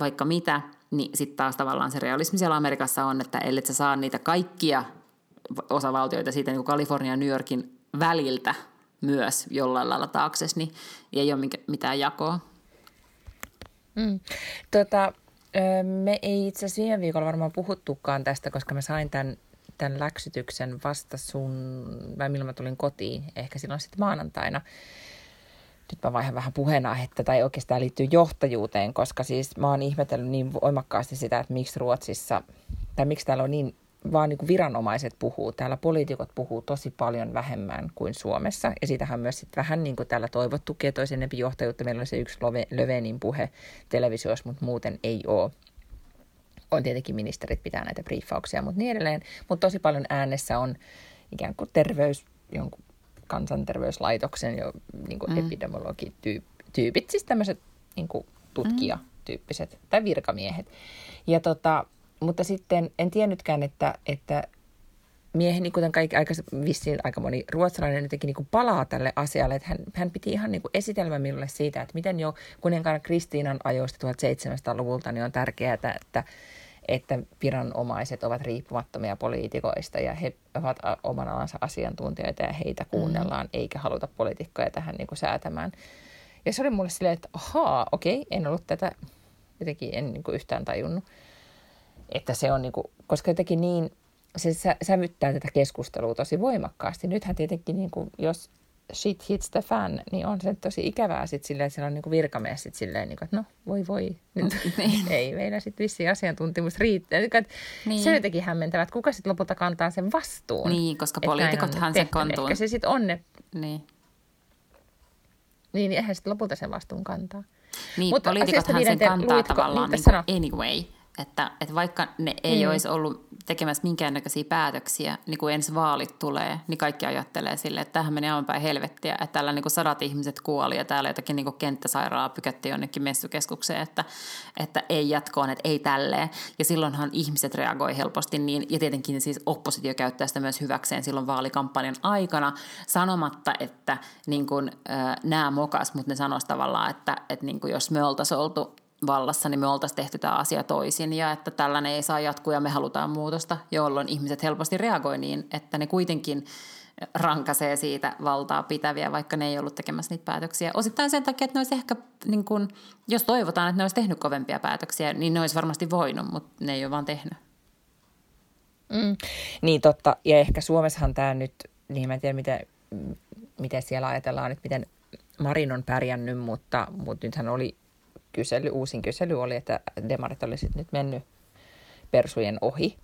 Speaker 2: vaikka mitä, niin sitten taas tavallaan se realismi siellä Amerikassa on, että ellei sä saa niitä kaikkia osavaltioita siitä niin kuin Kalifornia ja New Yorkin väliltä myös jollain lailla taakse, niin ei ole mitään jakoa.
Speaker 1: Mm. Tota, me ei itse asiassa viime viikolla varmaan puhuttukaan tästä, koska mä sain tämän, tämän läksytyksen vasta sun, vai milloin mä tulin kotiin, ehkä silloin sitten maanantaina. Nyt mä vaihan vähän puheenaihetta, tai oikeastaan liittyy johtajuuteen, koska siis mä oon ihmetellyt niin voimakkaasti sitä, että miksi Ruotsissa, tai miksi täällä on niin vaan niin kuin viranomaiset puhuu. Täällä poliitikot puhuu tosi paljon vähemmän kuin Suomessa. Ja siitähän myös sit vähän niin kuin täällä toivottu toisi enemmän johtajuutta. Meillä oli se yksi Lövenin puhe televisiossa, mutta muuten ei ole. On tietenkin ministerit pitää näitä briefauksia, mutta niin edelleen. Mutta tosi paljon äänessä on ikään kuin terveys, jonkun kansanterveyslaitoksen jo niin kuin mm. epidemiologityypit, siis tämmöiset niin tutkijatyyppiset tai virkamiehet. Ja tota, mutta sitten en tiennytkään, että, että mieheni, kuten kaikki aika, vissiin aika moni ruotsalainen jotenkin niin palaa tälle asialle, että hän, hän piti ihan niin esitelmä minulle siitä, että miten jo kuninkaan Kristiinan ajoista 1700-luvulta niin on tärkeää, että, että viranomaiset ovat riippumattomia poliitikoista ja he ovat oman alansa asiantuntijoita ja heitä mm. kuunnellaan, mm. eikä haluta poliitikkoja tähän niin kuin säätämään. Ja se oli mulle silleen, että ahaa, okei, en ollut tätä, jotenkin en niin kuin yhtään tajunnut että se on niin kuin, koska jotenkin niin, se sä, sävyttää tätä keskustelua tosi voimakkaasti. Nythän tietenkin, niin kuin, jos shit hits the fan, niin on se tosi ikävää sitten silleen, että siellä on niin virkamies sitten silleen, niin kuin, että no voi voi, nyt niin. ei meillä sitten vissi asiantuntemus riittää. Niin. Se jotenkin hämmentävä, että kuka sitten lopulta kantaa sen vastuun.
Speaker 2: Niin, koska poliitikothan sen kontuun.
Speaker 1: Ehkä se sitten on ne.
Speaker 2: Niin.
Speaker 1: Niin, eihän sitten lopulta sen vastuun kantaa.
Speaker 2: Niin, poliitikothan sen kantaa tavallaan niin anyway että, että vaikka ne ei mm. olisi ollut tekemässä minkäännäköisiä päätöksiä, niin kun ensi vaalit tulee, niin kaikki ajattelee sille, että tähän meni aivan päin helvettiä, että täällä niin sadat ihmiset kuoli ja täällä jotakin niin kenttäsairaalaa pykättiin jonnekin messukeskukseen, että, että ei jatkoon, että ei tälleen. Ja silloinhan ihmiset reagoi helposti niin, ja tietenkin siis oppositio käyttää sitä myös hyväkseen silloin vaalikampanjan aikana, sanomatta, että niin kuin, äh, nämä mokas, mutta ne sanoisivat tavallaan, että, että niin jos me oltaisiin oltu vallassa, niin me oltaisiin tehty tämä asia toisin ja että tällainen ei saa jatkua ja me halutaan muutosta, jolloin ihmiset helposti reagoi niin, että ne kuitenkin rankaisee siitä valtaa pitäviä, vaikka ne ei ollut tekemässä niitä päätöksiä. Osittain sen takia, että ne olisi ehkä, niin kun, jos toivotaan, että ne olisi tehnyt kovempia päätöksiä, niin ne olisi varmasti voinut, mutta ne ei ole vaan tehnyt.
Speaker 1: Mm. Niin totta, ja ehkä Suomessahan tämä nyt, niin mä en tiedä miten, miten siellä ajatellaan, että miten Marin on pärjännyt, mutta, mutta nythän oli kysely, uusin kysely oli, että demarit olisivat nyt mennyt persujen ohi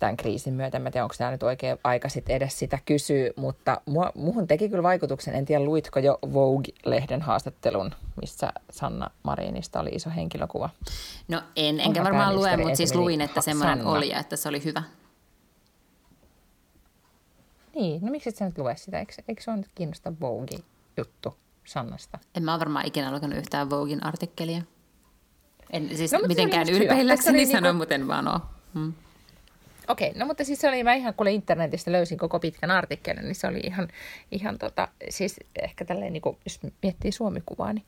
Speaker 1: tämän kriisin myötä. En tiedä, onko tämä nyt oikea aika sitten edes sitä kysyä, mutta mua, muuhun teki kyllä vaikutuksen. En tiedä, luitko jo Vogue-lehden haastattelun, missä Sanna Marinista oli iso henkilökuva.
Speaker 2: No en, enkä varmaan lue, mutta siis luin, että semmoinen oli ja että se oli hyvä.
Speaker 1: Niin, no miksi et sä nyt lue sitä? Eikö, eikö se ole nyt kiinnostava Vogue-juttu? Sannasta?
Speaker 2: En mä ole varmaan ikinä lukenut yhtään Vogin artikkelia. En siis no, mitenkään ylpeilläkseni niin sano, niinku... mutta en vaan ole. Hmm.
Speaker 1: Okei, okay, no mutta siis se oli, mä ihan kuule internetistä löysin koko pitkän artikkelin, niin se oli ihan, ihan tota, siis ehkä tälleen, niin kuin, jos miettii suomikuvaa, niin,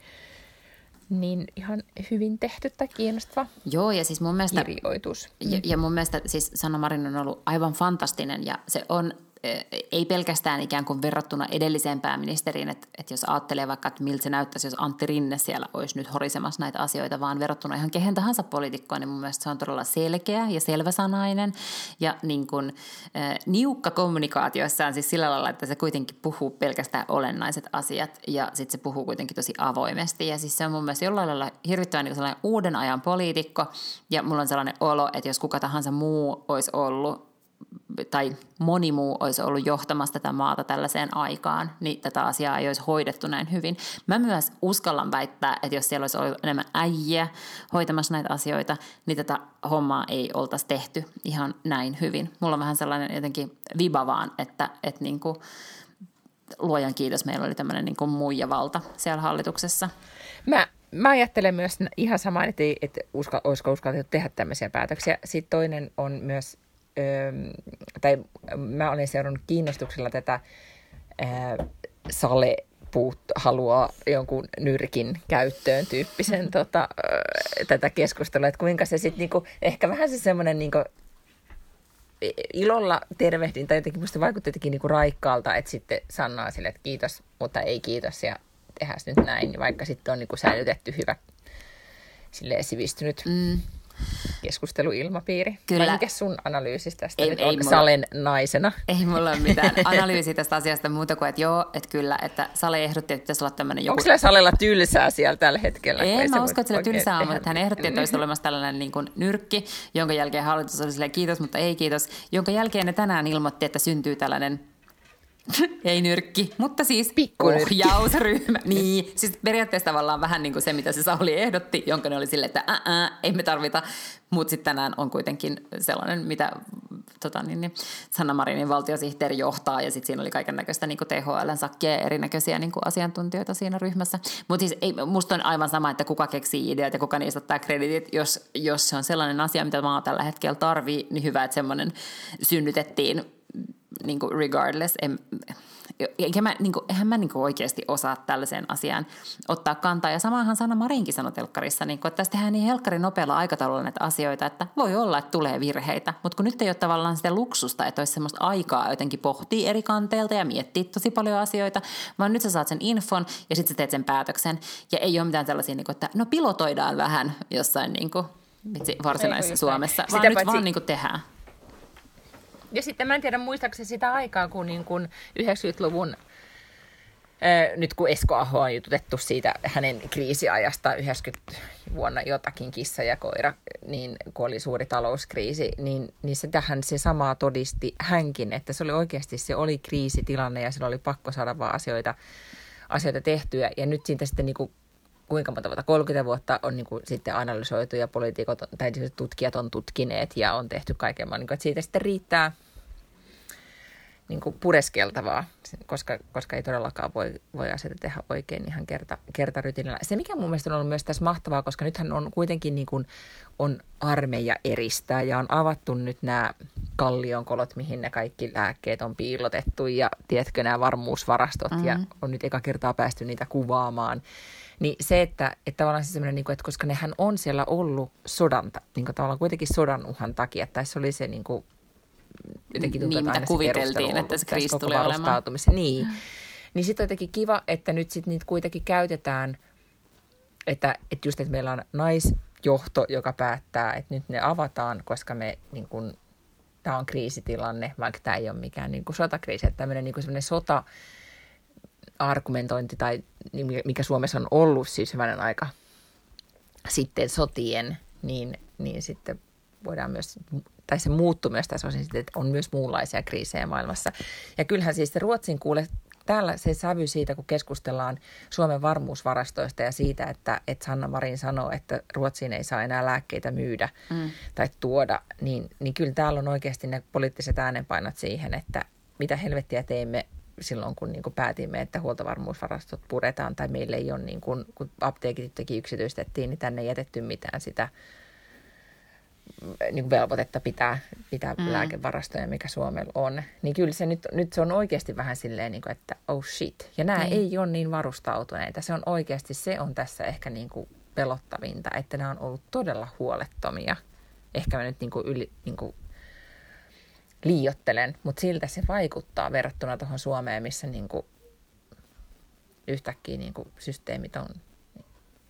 Speaker 1: niin ihan hyvin tehty tai kiinnostava
Speaker 2: Joo, ja siis mun mielestä,
Speaker 1: kirjoitus.
Speaker 2: Ja, ja mun mielestä siis Sanna Marin on ollut aivan fantastinen, ja se on ei pelkästään ikään kuin verrattuna edelliseen pääministeriin, että, että jos ajattelee vaikka, että miltä se näyttäisi, jos Antti Rinne siellä olisi nyt horisemassa näitä asioita, vaan verrattuna ihan kehen tahansa poliitikkoon, niin mun mielestä se on todella selkeä ja selväsanainen ja niin kuin, äh, niukka kommunikaatioissaan siis sillä lailla, että se kuitenkin puhuu pelkästään olennaiset asiat ja sitten se puhuu kuitenkin tosi avoimesti. Ja siis se on mun mielestä jollain lailla hirvittävän niin sellainen uuden ajan poliitikko ja mulla on sellainen olo, että jos kuka tahansa muu olisi ollut tai moni muu olisi ollut johtamassa tätä maata tällaiseen aikaan, niin tätä asiaa ei olisi hoidettu näin hyvin. Mä myös uskallan väittää, että jos siellä olisi ollut enemmän äijä hoitamassa näitä asioita, niin tätä hommaa ei oltaisi tehty ihan näin hyvin. Mulla on vähän sellainen jotenkin viba vaan, että, että niin kuin, luojan kiitos, meillä oli tämmöinen niin muijavalta siellä hallituksessa.
Speaker 1: Mä, mä ajattelen myös ihan samaa, että, että uska, olisiko uskallettu tehdä tämmöisiä päätöksiä. Sitten toinen on myös tai mä olen seurannut kiinnostuksella tätä sale puut, haluaa jonkun nyrkin käyttöön tyyppisen tota, tätä keskustelua, että kuinka se sitten niinku, ehkä vähän se semmoinen niinku, ilolla tervehdin, tai jotenkin musta vaikutti jotenkin niinku raikkaalta, että sitten Sanna sille, että kiitos, mutta ei kiitos, ja tehdään nyt näin, vaikka sitten on niinku säilytetty hyvä sivistynyt. Mm keskusteluilmapiiri. Kyllä. Minkä sun analyysi tästä ei, nyt ei on mulla, Salen naisena?
Speaker 2: Ei mulla ole mitään analyysiä tästä asiasta muuta kuin, että joo, että kyllä, että Sale ehdotti, että pitäisi olla tämmöinen joku...
Speaker 1: Onko sillä Salella tylsää siellä tällä hetkellä?
Speaker 2: Ei, mä uskon, että sillä tylsää on, mutta hän ehdotti, että olisi olemassa tällainen niin kuin nyrkki, jonka jälkeen hallitus oli silleen kiitos, mutta ei kiitos, jonka jälkeen ne tänään ilmoitti, että syntyy tällainen ei nyrkki, mutta siis
Speaker 1: Pikkunyrkki.
Speaker 2: ohjausryhmä. niin, siis periaatteessa tavallaan vähän niin kuin se, mitä se Sauli ehdotti, jonka ne oli sille, että ää, ää, ei me tarvita. Mutta sitten tänään on kuitenkin sellainen, mitä tota, niin, niin, Sanna Marinin valtiosihteeri johtaa, ja sitten siinä oli kaiken näköistä niin THLn sakkia ja erinäköisiä niin kuin asiantuntijoita siinä ryhmässä. Mutta siis ei, musta on aivan sama, että kuka keksii ideat ja kuka niistä ottaa kreditit. Jos, jos se on sellainen asia, mitä maa tällä hetkellä tarvii, niin hyvä, että semmoinen synnytettiin niin kuin regardless, en, eikä mä, niin kuin, eihän mä niin kuin oikeasti osaa tällaiseen asiaan ottaa kantaa. Ja samahan Sanna Marinkin sanoi telkkarissa, niin kuin, että tässä tehdään niin helkkarin nopealla aikataululla näitä asioita, että voi olla, että tulee virheitä. Mutta kun nyt ei ole tavallaan sitä luksusta, että olisi semmoista aikaa jotenkin pohtia eri kanteilta ja miettiä tosi paljon asioita, vaan nyt sä saat sen infon ja sitten sä teet sen päätöksen. Ja ei ole mitään sellaisia, niin kuin, että no pilotoidaan vähän jossain niin kuin, varsinaisessa Suomessa, vaan Sitä nyt paitsi... vaan niin kuin tehdään.
Speaker 1: Ja sitten mä en tiedä muistaakseni sitä aikaa, kun, niin kun 90-luvun nyt kun Esko Aho on jututettu siitä hänen kriisiajasta 90 vuonna jotakin kissa ja koira, niin kun oli suuri talouskriisi, niin, niin se tähän se samaa todisti hänkin, että se oli oikeasti, se oli kriisitilanne ja sillä oli pakko saada vaan asioita, asioita tehtyä. Ja nyt siitä sitten niin kuin kuinka monta vuotta, 30 vuotta on niin kuin sitten analysoitu ja poliitikot tai siis tutkijat on tutkineet ja on tehty kaiken, niin kuin, että siitä sitten riittää niin kuin pureskeltavaa, koska, koska ei todellakaan voi, voi asioita tehdä oikein ihan kerta, kertarytinällä. Se, mikä mun mielestä on ollut myös tässä mahtavaa, koska nythän on kuitenkin niin kuin, on armeija eristää ja on avattu nyt nämä kallionkolot, mihin ne kaikki lääkkeet on piilotettu ja tiedätkö nämä varmuusvarastot mm-hmm. ja on nyt eka kertaa päästy niitä kuvaamaan. Niin se, että, että tavallaan se semmoinen, niin kuin, että koska nehän on siellä ollut sodan, niin kuin tavallaan kuitenkin sodan uhan takia, että tässä oli se niin kuin,
Speaker 2: jotenkin tuntuu, niin, mitä kuviteltiin, että se kriisi tulee olemaan.
Speaker 1: Niin, niin sitten on jotenkin kiva, että nyt sitten niitä kuitenkin käytetään, että, että just, että meillä on naisjohto, joka päättää, että nyt ne avataan, koska me niin kuin, tämä on kriisitilanne, vaikka tämä ei ole mikään niin kuin sotakriisi, että tämmöinen niin kuin sota argumentointi tai mikä Suomessa on ollut siis hyvänen aika sitten sotien, niin, niin sitten voidaan myös, tai se muuttuu myös tässä osin, että on myös muunlaisia kriisejä maailmassa. Ja kyllähän siis se Ruotsin kuule, täällä se sävy siitä, kun keskustellaan Suomen varmuusvarastoista ja siitä, että, että Sanna Marin sanoo, että Ruotsiin ei saa enää lääkkeitä myydä mm. tai tuoda, niin, niin kyllä täällä on oikeasti ne poliittiset äänenpainot siihen, että mitä helvettiä teemme silloin, kun niin kuin päätimme, että huoltovarmuusvarastot puretaan tai meillä ei ole, niin kuin, kun apteekit teki yksityistettiin, niin tänne ei jätetty mitään sitä niin kuin velvoitetta pitää, pitää mm. lääkevarastoja, mikä Suomella on. Niin kyllä se nyt, nyt se on oikeasti vähän silleen, niin kuin, että oh shit. Ja nämä niin. ei ole niin varustautuneita. Se on oikeasti, se on tässä ehkä niin kuin pelottavinta, että nämä on ollut todella huolettomia. Ehkä mä nyt niin kuin yli, niin kuin liiottelen, mutta siltä se vaikuttaa verrattuna tuohon Suomeen, missä niin kuin yhtäkkiä niin kuin systeemit on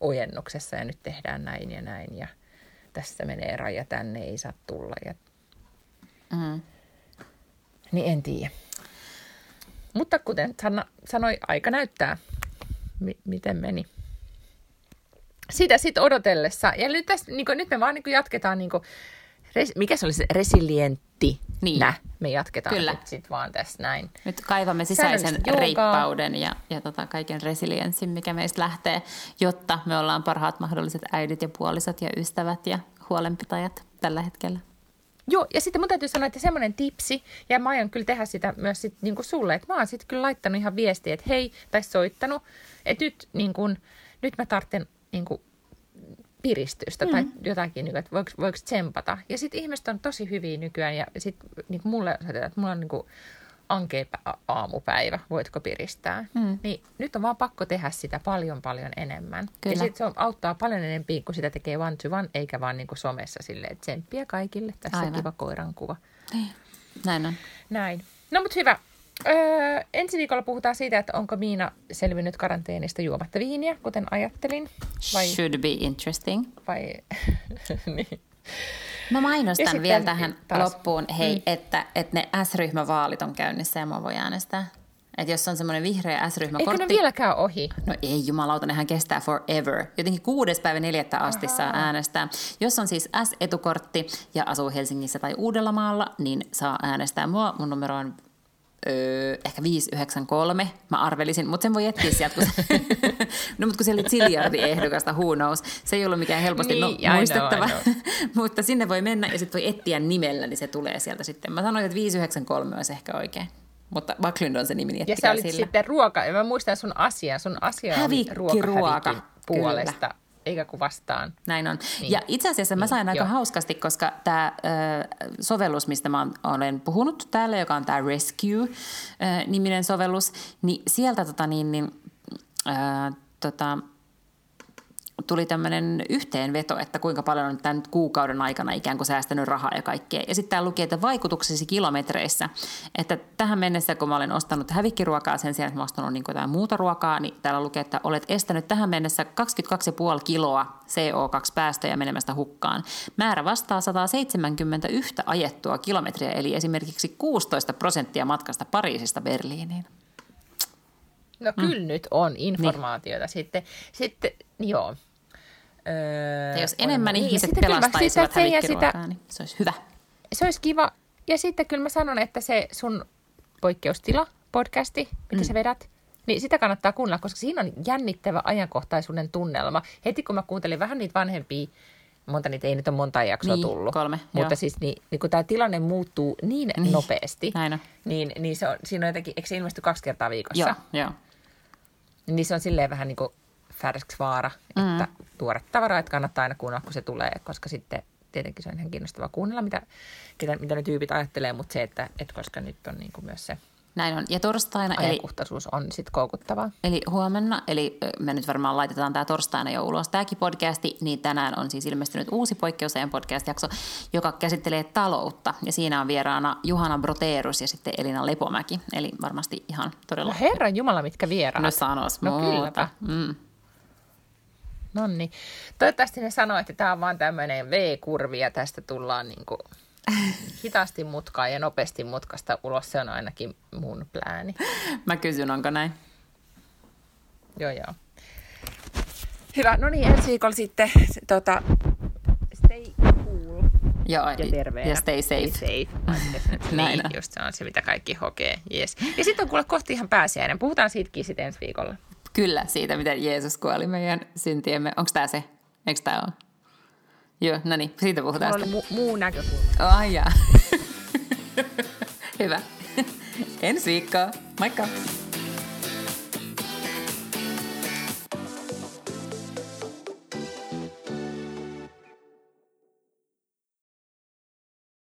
Speaker 1: ojennuksessa ja nyt tehdään näin ja näin ja tässä menee raja, tänne ei saa tulla. Ja... Mm. Niin en tiedä. Mutta kuten Sanna sanoi, aika näyttää, mi- miten meni. Sitä sitten odotellessa. Ja nyt, tässä, niin kuin, nyt me vaan niin kuin jatketaan niin kuin, res, mikä se oli se resilientti? Niin. Nä. Me jatketaan Kyllä. nyt sit vaan tässä näin.
Speaker 2: Nyt kaivamme sisäisen reippauden ja, ja tota kaiken resilienssin, mikä meistä lähtee, jotta me ollaan parhaat mahdolliset äidit ja puolisot ja ystävät ja huolenpitäjät tällä hetkellä.
Speaker 1: Joo, ja sitten mun täytyy sanoa, että semmoinen tipsi, ja mä aion kyllä tehdä sitä myös sit, niin kuin sulle, että mä oon sitten kyllä laittanut ihan viestiä, että hei, tai soittanut, että nyt, niin kuin, nyt mä tarvitsen niin kuin, piristystä mm. tai jotakin, niin että voiko, voiko tsempata. Ja sitten ihmiset on tosi hyviä nykyään ja sitten niin mulle että mulla on niin kuin ankea aamupäivä, voitko piristää. Mm. Niin nyt on vaan pakko tehdä sitä paljon paljon enemmän. Kyllä. Ja sitten se auttaa paljon enemmän, kun sitä tekee one to one, eikä vaan niin kuin somessa silleen, että tsemppiä kaikille. Tässä Aivan. kiva koiran kuva.
Speaker 2: Niin. Näin on.
Speaker 1: Näin. No mutta hyvä. Öö, ensi viikolla puhutaan siitä, että onko Miina selvinnyt karanteenista juomatta viiniä, kuten ajattelin.
Speaker 2: Vai... Should be interesting.
Speaker 1: Vai... niin.
Speaker 2: Mä mainostan vielä tähän taas. loppuun, hei, mm. että, että ne S-ryhmävaalit on käynnissä ja mä voi äänestää. Että jos on semmoinen vihreä S-ryhmäkortti...
Speaker 1: Eikö ne vieläkään ohi?
Speaker 2: No ei jumalauta, nehän kestää forever. Jotenkin kuudes päivä neljättä asti Aha. saa äänestää. Jos on siis S-etukortti ja asuu Helsingissä tai Uudellamaalla, niin saa äänestää mua. Mun numero on öö, ehkä 593, mä arvelisin, mutta sen voi etsiä sieltä, kun no mutta kun siellä oli ziljardi ehdokasta, who knows, se ei ollut mikään helposti no, niin, no, muistettava, know, know. mutta sinne voi mennä ja sitten voi etsiä nimellä, niin se tulee sieltä sitten. Mä sanoin, että 593 olisi ehkä oikein. Mutta Backlund on se nimi, niin
Speaker 1: Ja se oli sitten ruoka, ja mä muistan sun asia, sun asia
Speaker 2: Hävikki ruoka
Speaker 1: puolesta. Kyllä eikä kuin vastaan.
Speaker 2: Näin on. Niin. Ja itse asiassa mä niin, sain niin, aika jo. hauskasti, koska tämä sovellus, mistä mä olen puhunut täällä, joka on tämä Rescue-niminen sovellus, niin sieltä tota, niin, niin, ää, tota, tuli tämmöinen yhteenveto, että kuinka paljon on tämän kuukauden aikana ikään kuin säästänyt rahaa ja kaikkea. Ja sitten täällä lukee, että vaikutuksesi kilometreissä, että tähän mennessä, kun mä olen ostanut hävikkiruokaa sen sijaan, että mä ostanut niin jotain muuta ruokaa, niin täällä lukee, että olet estänyt tähän mennessä 22,5 kiloa CO2-päästöjä menemästä hukkaan. Määrä vastaa 171 ajettua kilometriä, eli esimerkiksi 16 prosenttia matkasta Pariisista Berliiniin.
Speaker 1: No mm. kyllä nyt on informaatiota niin. sitten. Sitten, joo.
Speaker 2: Öö, jos enemmän niin, ihmiset pelastaisivat hävikkiruokaa, niin se olisi hyvä.
Speaker 1: Se olisi kiva. Ja sitten kyllä mä sanon, että se sun poikkeustila podcasti, mitä mm. sä vedät, Niin sitä kannattaa kuunnella, koska siinä on jännittävä ajankohtaisuuden tunnelma. Heti kun mä kuuntelin vähän niitä vanhempia, monta niitä ei nyt ole monta jaksoa
Speaker 2: Niin,
Speaker 1: tullut.
Speaker 2: kolme,
Speaker 1: Mutta
Speaker 2: joo.
Speaker 1: siis niin, niin kun tämä tilanne muuttuu niin, niin nopeasti,
Speaker 2: näin on.
Speaker 1: niin, niin se on, siinä on jotenkin, eikö se ilmesty kaksi kertaa viikossa?
Speaker 2: Joo, joo.
Speaker 1: Niin se on silleen vähän niin kuin vaara, että mm. tuoret tavaraa, että kannattaa aina kuunnella, kun se tulee, koska sitten tietenkin se on ihan kiinnostavaa kuunnella, mitä, ketä, mitä ne tyypit ajattelee, mutta se, että, että koska nyt on niin kuin myös se
Speaker 2: Näin on. Ja torstaina, eli,
Speaker 1: ajankohtaisuus on sitten koukuttavaa.
Speaker 2: eli huomenna, eli me nyt varmaan laitetaan tämä torstaina jo ulos tämäkin podcasti, niin tänään on siis ilmestynyt uusi poikkeusajan podcast-jakso, joka käsittelee taloutta. Ja siinä on vieraana Juhana Broterus ja sitten Elina Lepomäki, eli varmasti ihan todella...
Speaker 1: No herran jumala, mitkä vieraat.
Speaker 2: No sanos
Speaker 1: No
Speaker 2: muuta.
Speaker 1: kylläpä.
Speaker 2: Mm.
Speaker 1: No niin. Toivottavasti ne sanoo, että tämä on vaan tämmöinen V-kurvi ja tästä tullaan niin kuin hitaasti mutkaa ja nopeasti mutkasta ulos. Se on ainakin mun plääni.
Speaker 2: Mä kysyn, onko näin?
Speaker 1: Joo, joo. Hyvä. No niin, ensi viikolla sitten tota, stay cool
Speaker 2: Joo,
Speaker 1: ja terveenä.
Speaker 2: Ja stay safe.
Speaker 1: Stay safe.
Speaker 2: Näin
Speaker 1: niin, just se on se, mitä kaikki hokee. Yes. Ja sitten on kuule kohti ihan pääsiäinen. Puhutaan siitäkin sitten ensi viikolla.
Speaker 2: Kyllä, siitä, miten Jeesus kuoli meidän syntiemme. Onko tämä se? Eikö tämä ole? Joo, no niin, siitä puhutaan
Speaker 1: Mulla oli mu- muu näkökulma.
Speaker 2: Ai jaa. Hyvä. Ensi viikkoa. Moikka.